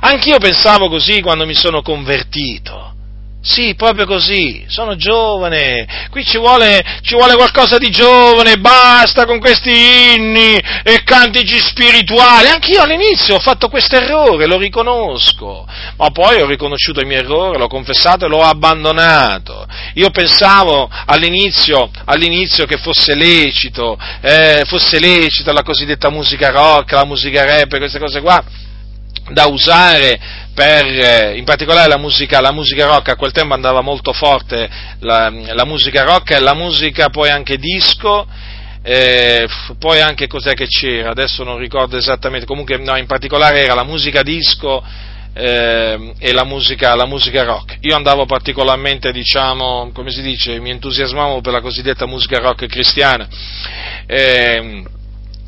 Anch'io pensavo così quando mi sono convertito. Sì, proprio così, sono giovane, qui ci vuole, ci vuole, qualcosa di giovane, basta con questi inni e cantici spirituali. Anch'io all'inizio ho fatto questo errore, lo riconosco, ma poi ho riconosciuto il mio errore, l'ho confessato e l'ho abbandonato. Io pensavo all'inizio, all'inizio che fosse lecito, eh, fosse lecita la cosiddetta musica rock, la musica rap, queste cose qua da usare per, eh, in particolare la musica, la musica, rock, a quel tempo andava molto forte la, la musica rock e la musica poi anche disco, eh, poi anche cos'è che c'era, adesso non ricordo esattamente, comunque no, in particolare era la musica disco eh, e la musica, la musica, rock. Io andavo particolarmente, diciamo, come si dice, mi entusiasmavo per la cosiddetta musica rock cristiana. Eh,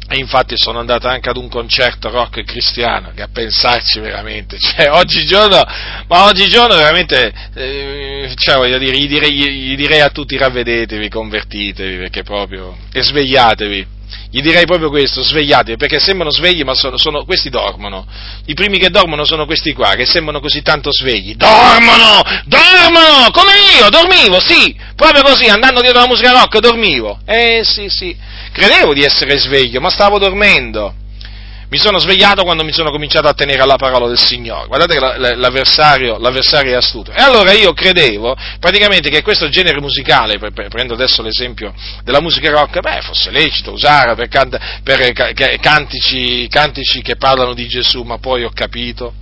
e infatti sono andato anche ad un concerto rock cristiano, che a pensarci veramente, cioè oggigiorno, ma oggigiorno veramente, eh, cioè voglio dire, gli direi, gli direi, a tutti ravvedetevi, convertitevi, perché proprio, e svegliatevi. Gli direi proprio questo, svegliatevi, perché sembrano svegli, ma sono, sono, questi dormono. I primi che dormono sono questi qua, che sembrano così tanto svegli. Dormono! Dormono! Come io, dormivo, sì! Proprio così, andando dietro la musica rock, dormivo. Eh sì, sì credevo di essere sveglio, ma stavo dormendo. Mi sono svegliato quando mi sono cominciato a tenere alla parola del Signore. Guardate che l'avversario, l'avversario è astuto. E allora io credevo praticamente che questo genere musicale, prendo adesso l'esempio della musica rock, beh, fosse lecito usare per, canta, per cantici, cantici che parlano di Gesù, ma poi ho capito.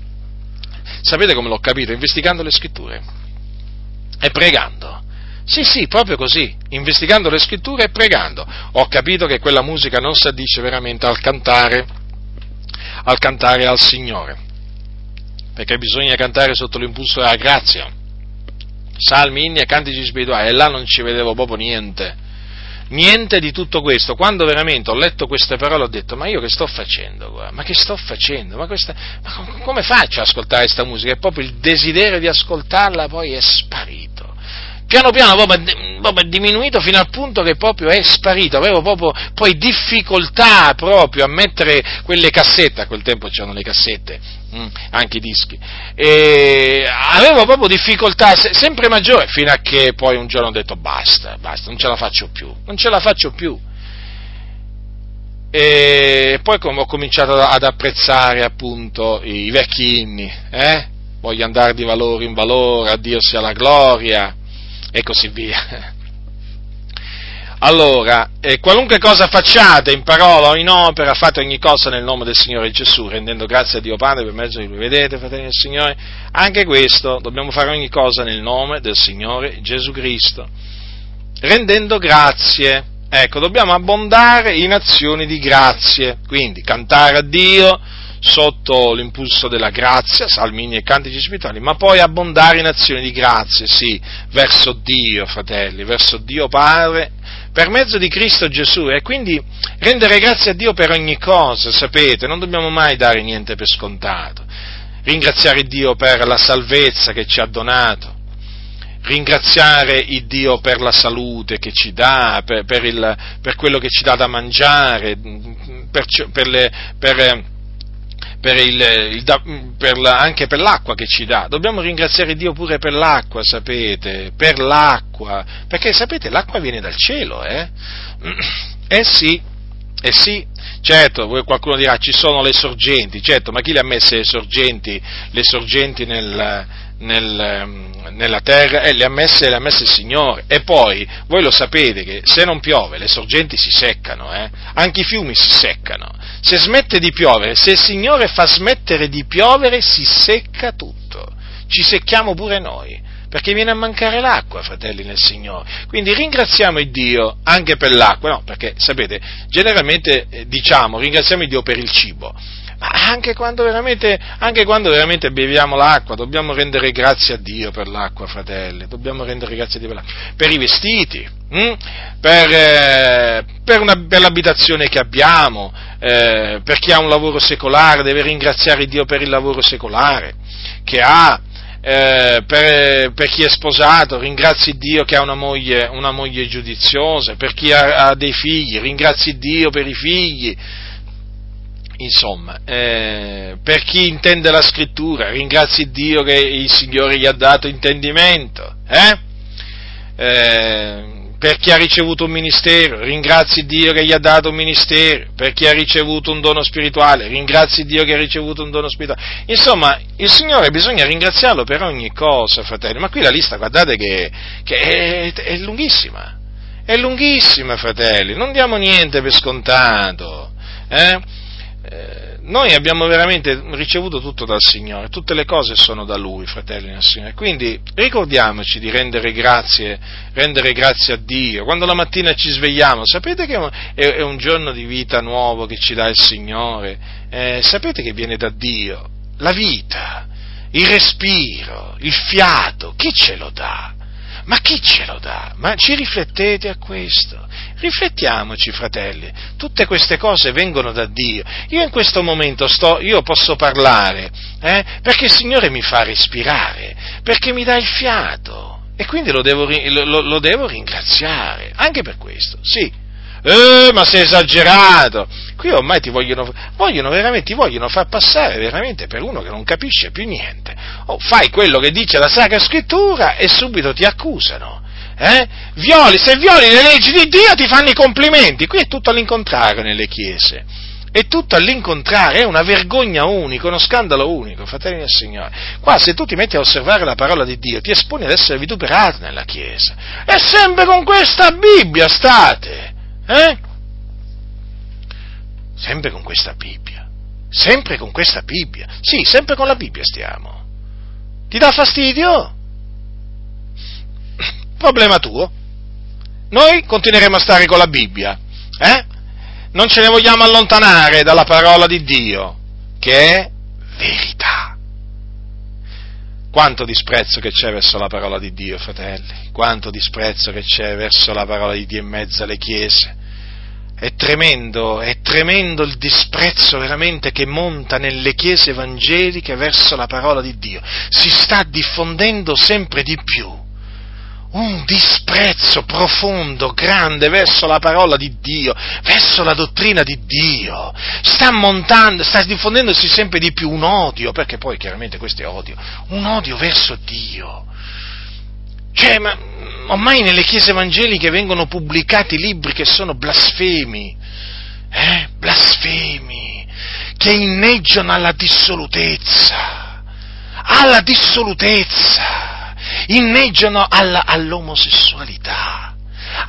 Sapete come l'ho capito? Investigando le scritture e pregando. Sì, sì, proprio così, investigando le scritture e pregando. Ho capito che quella musica non si addice veramente al cantare, al cantare al Signore, perché bisogna cantare sotto l'impulso della grazia. Salmi, inni e cantici spirituali, e là non ci vedevo proprio niente. Niente di tutto questo. Quando veramente ho letto queste parole ho detto, ma io che sto facendo? Ma che sto facendo? Ma, questa, ma come faccio ad ascoltare questa musica? E proprio il desiderio di ascoltarla poi è sparito piano piano proprio, proprio, è diminuito fino al punto che proprio è sparito, avevo proprio poi difficoltà proprio a mettere quelle cassette, a quel tempo c'erano le cassette, mm, anche i dischi, e avevo proprio difficoltà se, sempre maggiore, fino a che poi un giorno ho detto basta, basta, non ce la faccio più, non ce la faccio più. E poi ho cominciato ad apprezzare appunto i vecchi inni, eh? voglio andare di valore in valore, a Dio sia la gloria, e così via. Allora, eh, qualunque cosa facciate in parola o in opera, fate ogni cosa nel nome del Signore Gesù, rendendo grazie a Dio Padre per mezzo di lui. Vedete, fratelli del Signore? Anche questo, dobbiamo fare ogni cosa nel nome del Signore Gesù Cristo, rendendo grazie. Ecco, dobbiamo abbondare in azioni di grazie, quindi cantare a Dio, sotto l'impulso della grazia, salmini e cantici spirituali, ma poi abbondare in azioni di grazie, sì, verso Dio, fratelli, verso Dio Padre, per mezzo di Cristo Gesù. E quindi rendere grazie a Dio per ogni cosa, sapete, non dobbiamo mai dare niente per scontato, ringraziare Dio per la salvezza che ci ha donato, ringraziare il Dio per la salute che ci dà, per, per, il, per quello che ci dà da mangiare, per, per, le, per il, il, per la, anche per l'acqua che ci dà. Dobbiamo ringraziare Dio pure per l'acqua, sapete, per l'acqua, perché sapete l'acqua viene dal cielo, eh? Eh sì, eh sì, certo, qualcuno dirà ci sono le sorgenti, certo, ma chi le ha messe le sorgenti, le sorgenti nel, nel, ehm, nella terra e le ha, messe, le ha messe il Signore. E poi voi lo sapete che se non piove le sorgenti si seccano, eh? anche i fiumi si seccano. Se smette di piovere, se il Signore fa smettere di piovere, si secca tutto. Ci secchiamo pure noi perché viene a mancare l'acqua, fratelli nel Signore. Quindi ringraziamo il Dio anche per l'acqua, no, perché sapete, generalmente eh, diciamo ringraziamo il Dio per il cibo, ma anche quando, anche quando veramente, beviamo l'acqua, dobbiamo rendere grazie a Dio per l'acqua, fratelli, dobbiamo rendere grazie a Dio per l'acqua, per i vestiti, hm? per, eh, per, una, per, l'abitazione che abbiamo, eh, per chi ha un lavoro secolare deve ringraziare Dio per il lavoro secolare che ha, eh, per, per, chi è sposato, ringrazi Dio che ha una moglie, una moglie giudiziosa, per chi ha, ha, dei figli, ringrazi Dio per i figli, Insomma, eh, per chi intende la scrittura, ringrazi Dio che il Signore gli ha dato intendimento. Eh? Eh, per chi ha ricevuto un ministero, ringrazi Dio che gli ha dato un ministero, per chi ha ricevuto un dono spirituale, ringrazi Dio che ha ricevuto un dono spirituale. Insomma, il Signore bisogna ringraziarlo per ogni cosa, fratelli, ma qui la lista, guardate che, che è, è lunghissima, è lunghissima, fratelli, non diamo niente per scontato. Eh? Eh, noi abbiamo veramente ricevuto tutto dal Signore, tutte le cose sono da Lui, fratelli del Signore. Quindi ricordiamoci di rendere grazie, rendere grazie a Dio. Quando la mattina ci svegliamo, sapete che è, un giorno di vita nuovo che ci dà il Signore, eh, sapete che viene da Dio. La vita, il respiro, il fiato, chi ce lo dà? Ma chi ce lo dà? Ma ci riflettete a questo? Riflettiamoci, fratelli, tutte queste cose vengono da Dio. Io in questo momento sto, io posso parlare, eh, perché il Signore mi fa respirare, perché mi dà il fiato, e quindi lo devo, lo, lo devo ringraziare, anche per questo, sì. Eh, ma sei esagerato! Qui ormai ti vogliono, vogliono veramente, ti vogliono far passare veramente per uno che non capisce più niente. Oh, fai quello che dice la Sacra Scrittura e subito ti accusano. Eh? Violi, se violi le leggi di Dio ti fanno i complimenti. Qui è tutto all'incontrario nelle chiese. è tutto all'incontrario, è una vergogna unica, uno scandalo unico, fratelli del Signore. Qua se tu ti metti a osservare la parola di Dio, ti esponi ad essere vituperati nella Chiesa. E sempre con questa Bibbia state, eh? Sempre con questa Bibbia, sempre con questa Bibbia. Sì, sempre con la Bibbia stiamo. Ti dà fastidio? Problema tuo. Noi continueremo a stare con la Bibbia, eh? non ce ne vogliamo allontanare dalla parola di Dio, che è verità. Quanto disprezzo che c'è verso la parola di Dio, fratelli, quanto disprezzo che c'è verso la parola di Dio in mezzo alle chiese. È tremendo, è tremendo il disprezzo veramente che monta nelle chiese evangeliche verso la parola di Dio. Si sta diffondendo sempre di più un disprezzo profondo, grande verso la parola di Dio, verso la dottrina di Dio. Sta montando, sta diffondendosi sempre di più un odio, perché poi chiaramente questo è odio, un odio verso Dio. Cioè, ma ormai nelle chiese evangeliche vengono pubblicati libri che sono blasfemi, eh? blasfemi, che inneggiano alla dissolutezza, alla dissolutezza inneggiano alla, all'omosessualità,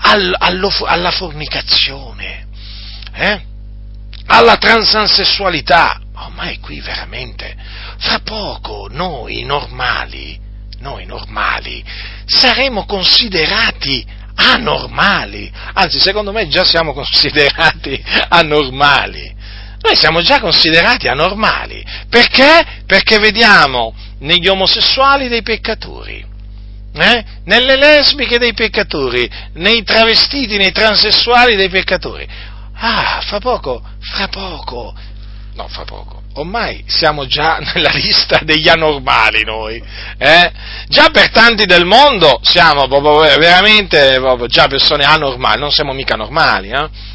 all, alla fornicazione, eh? alla transansessualità. Ormai qui veramente, fra poco noi normali, noi normali, saremo considerati anormali, anzi secondo me già siamo considerati anormali. Noi siamo già considerati anormali. Perché? Perché vediamo negli omosessuali dei peccatori, eh? nelle lesbiche dei peccatori, nei travestiti, nei transessuali dei peccatori. Ah, fra poco, fra poco, no, fra poco, ormai siamo già nella lista degli anormali noi, eh? già per tanti del mondo siamo proprio veramente proprio già persone anormali, non siamo mica normali, eh?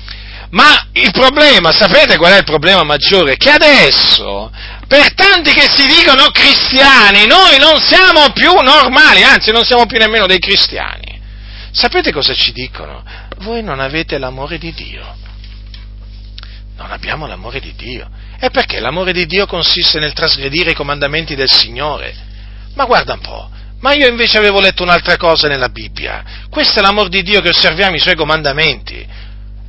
Ma il problema, sapete qual è il problema maggiore? Che adesso per tanti che si dicono cristiani, noi non siamo più normali, anzi non siamo più nemmeno dei cristiani. Sapete cosa ci dicono? Voi non avete l'amore di Dio. Non abbiamo l'amore di Dio. E perché l'amore di Dio consiste nel trasgredire i comandamenti del Signore? Ma guarda un po', ma io invece avevo letto un'altra cosa nella Bibbia. Questo è l'amore di Dio che osserviamo i suoi comandamenti.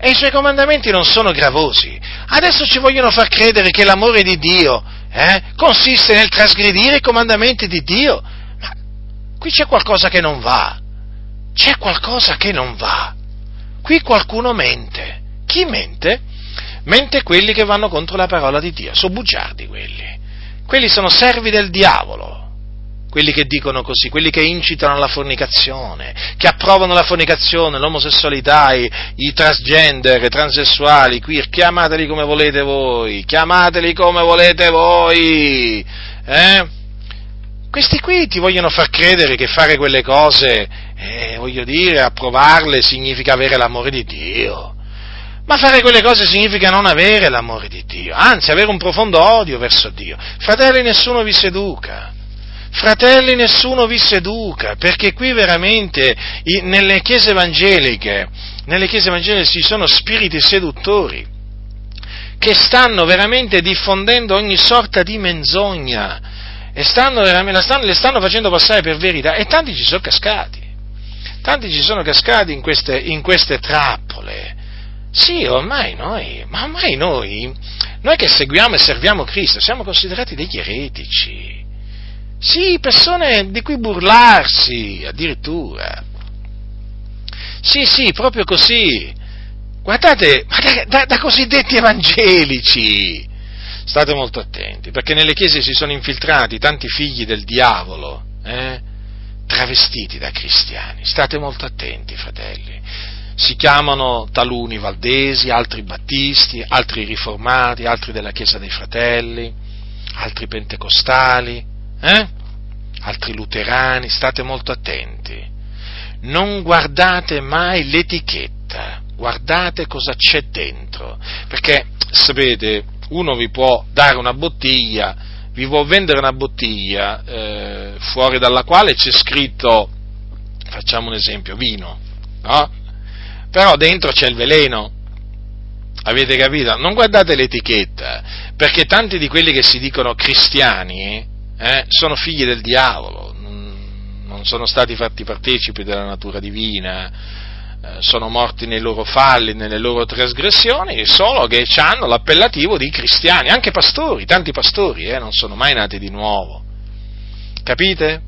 E i suoi comandamenti non sono gravosi. Adesso ci vogliono far credere che l'amore di Dio eh, consiste nel trasgredire i comandamenti di Dio. Ma qui c'è qualcosa che non va. C'è qualcosa che non va. Qui qualcuno mente. Chi mente? Mente quelli che vanno contro la parola di Dio. Sono bugiardi quelli. Quelli sono servi del diavolo quelli che dicono così, quelli che incitano alla fornicazione, che approvano la fornicazione, l'omosessualità, i, i transgender, i transessuali, qui chiamateli come volete voi, chiamateli come volete voi, eh? Questi qui ti vogliono far credere che fare quelle cose, eh, voglio dire, approvarle significa avere l'amore di Dio. Ma fare quelle cose significa non avere l'amore di Dio, anzi avere un profondo odio verso Dio. Fratelli, nessuno vi seduca. Fratelli, nessuno vi seduca, perché qui veramente nelle chiese evangeliche, nelle chiese evangeliche ci sono spiriti seduttori che stanno veramente diffondendo ogni sorta di menzogna e stanno, stanno, le stanno facendo passare per verità e tanti ci sono cascati, tanti ci sono cascati in queste, in queste trappole. Sì, ormai noi, ma ormai noi, noi che seguiamo e serviamo Cristo, siamo considerati degli eretici. Sì, persone di cui burlarsi, addirittura. Sì, sì, proprio così. Guardate, da, da, da cosiddetti evangelici. State molto attenti, perché nelle chiese si sono infiltrati tanti figli del diavolo, eh, travestiti da cristiani. State molto attenti, fratelli. Si chiamano taluni valdesi, altri battisti, altri riformati, altri della Chiesa dei Fratelli, altri pentecostali, eh? altri luterani, state molto attenti. Non guardate mai l'etichetta, guardate cosa c'è dentro, perché sapete, uno vi può dare una bottiglia, vi può vendere una bottiglia eh, fuori dalla quale c'è scritto, facciamo un esempio, vino, no? Però dentro c'è il veleno, Avete capito? Non guardate l'etichetta, perché tanti di quelli che si dicono cristiani eh, sono figli del diavolo, non sono stati fatti partecipi della natura divina, eh, sono morti nei loro falli, nelle loro trasgressioni, solo che hanno l'appellativo di cristiani, anche pastori, tanti pastori eh, non sono mai nati di nuovo. Capite?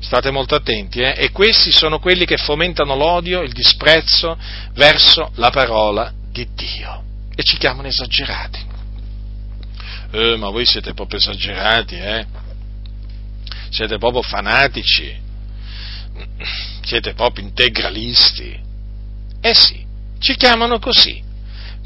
State molto attenti, eh? E questi sono quelli che fomentano l'odio, il disprezzo verso la parola di Dio. E ci chiamano esagerati. Eh, ma voi siete proprio esagerati, eh? Siete proprio fanatici. Siete proprio integralisti. Eh sì, ci chiamano così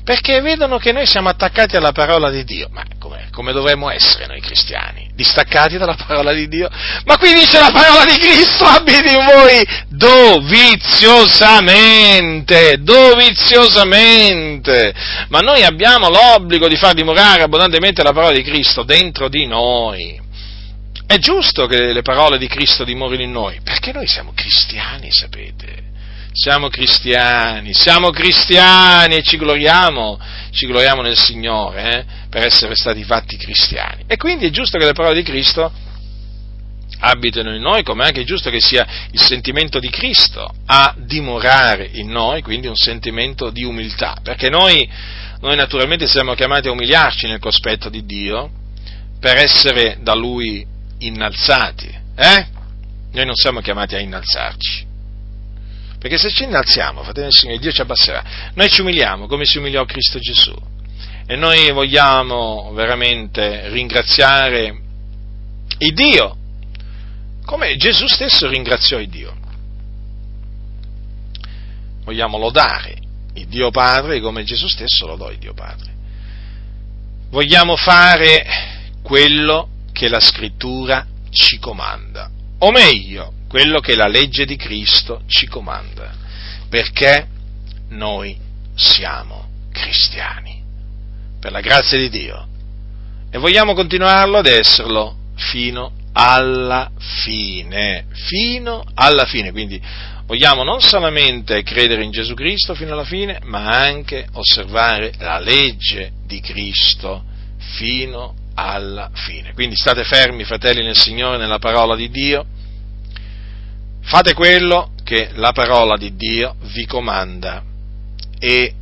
perché vedono che noi siamo attaccati alla parola di Dio. Ma come, come dovremmo essere noi cristiani? Distaccati dalla parola di Dio? Ma qui dice la parola di Cristo abiti in voi doviziosamente, doviziosamente. Ma noi abbiamo l'obbligo di far dimorare abbondantemente la parola di Cristo dentro di noi. È giusto che le parole di Cristo dimorino in noi, perché noi siamo cristiani, sapete siamo cristiani, siamo cristiani e ci gloriamo, ci gloriamo nel Signore eh, per essere stati fatti cristiani. E quindi è giusto che le parole di Cristo abitino in noi, come anche è giusto che sia il sentimento di Cristo a dimorare in noi, quindi un sentimento di umiltà, perché noi, noi naturalmente siamo chiamati a umiliarci nel cospetto di Dio per essere da Lui innalzati, eh? Noi non siamo chiamati a innalzarci, perché se ci innalziamo, fratelli del Signore, Dio ci abbasserà. Noi ci umiliamo come si umiliò Cristo Gesù. E noi vogliamo veramente ringraziare il Dio, come Gesù stesso ringraziò il Dio. Vogliamo lodare il Dio Padre come Gesù stesso lodò il Dio Padre. Vogliamo fare quello che la Scrittura ci comanda, o meglio, quello che la legge di Cristo ci comanda, perché noi siamo cristiani, per la grazia di Dio, e vogliamo continuarlo ad esserlo fino alla fine, fino alla fine, quindi vogliamo non solamente credere in Gesù Cristo fino alla fine, ma anche osservare la legge di Cristo fino alla fine. Quindi state fermi, fratelli nel Signore, nella parola di Dio Fate quello che la parola di Dio vi comanda e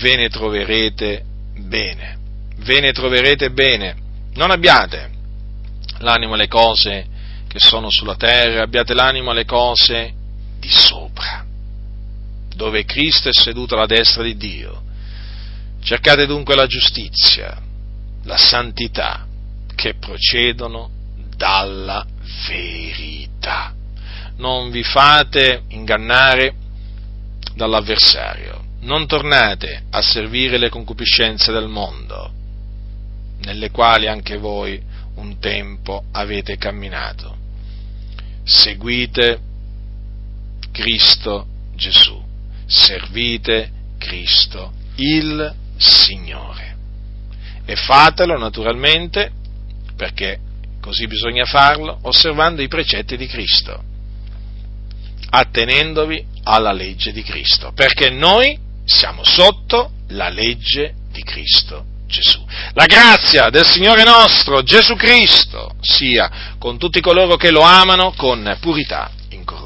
ve ne troverete bene. Ve ne troverete bene. Non abbiate l'animo alle cose che sono sulla terra, abbiate l'animo alle cose di sopra, dove Cristo è seduto alla destra di Dio. Cercate dunque la giustizia, la santità che procedono dalla verità non vi fate ingannare dall'avversario, non tornate a servire le concupiscenze del mondo, nelle quali anche voi un tempo avete camminato. Seguite Cristo Gesù, servite Cristo il Signore. E fatelo naturalmente, perché così bisogna farlo, osservando i precetti di Cristo attenendovi alla legge di Cristo, perché noi siamo sotto la legge di Cristo Gesù. La grazia del Signore nostro Gesù Cristo sia con tutti coloro che lo amano con purità incorrotta.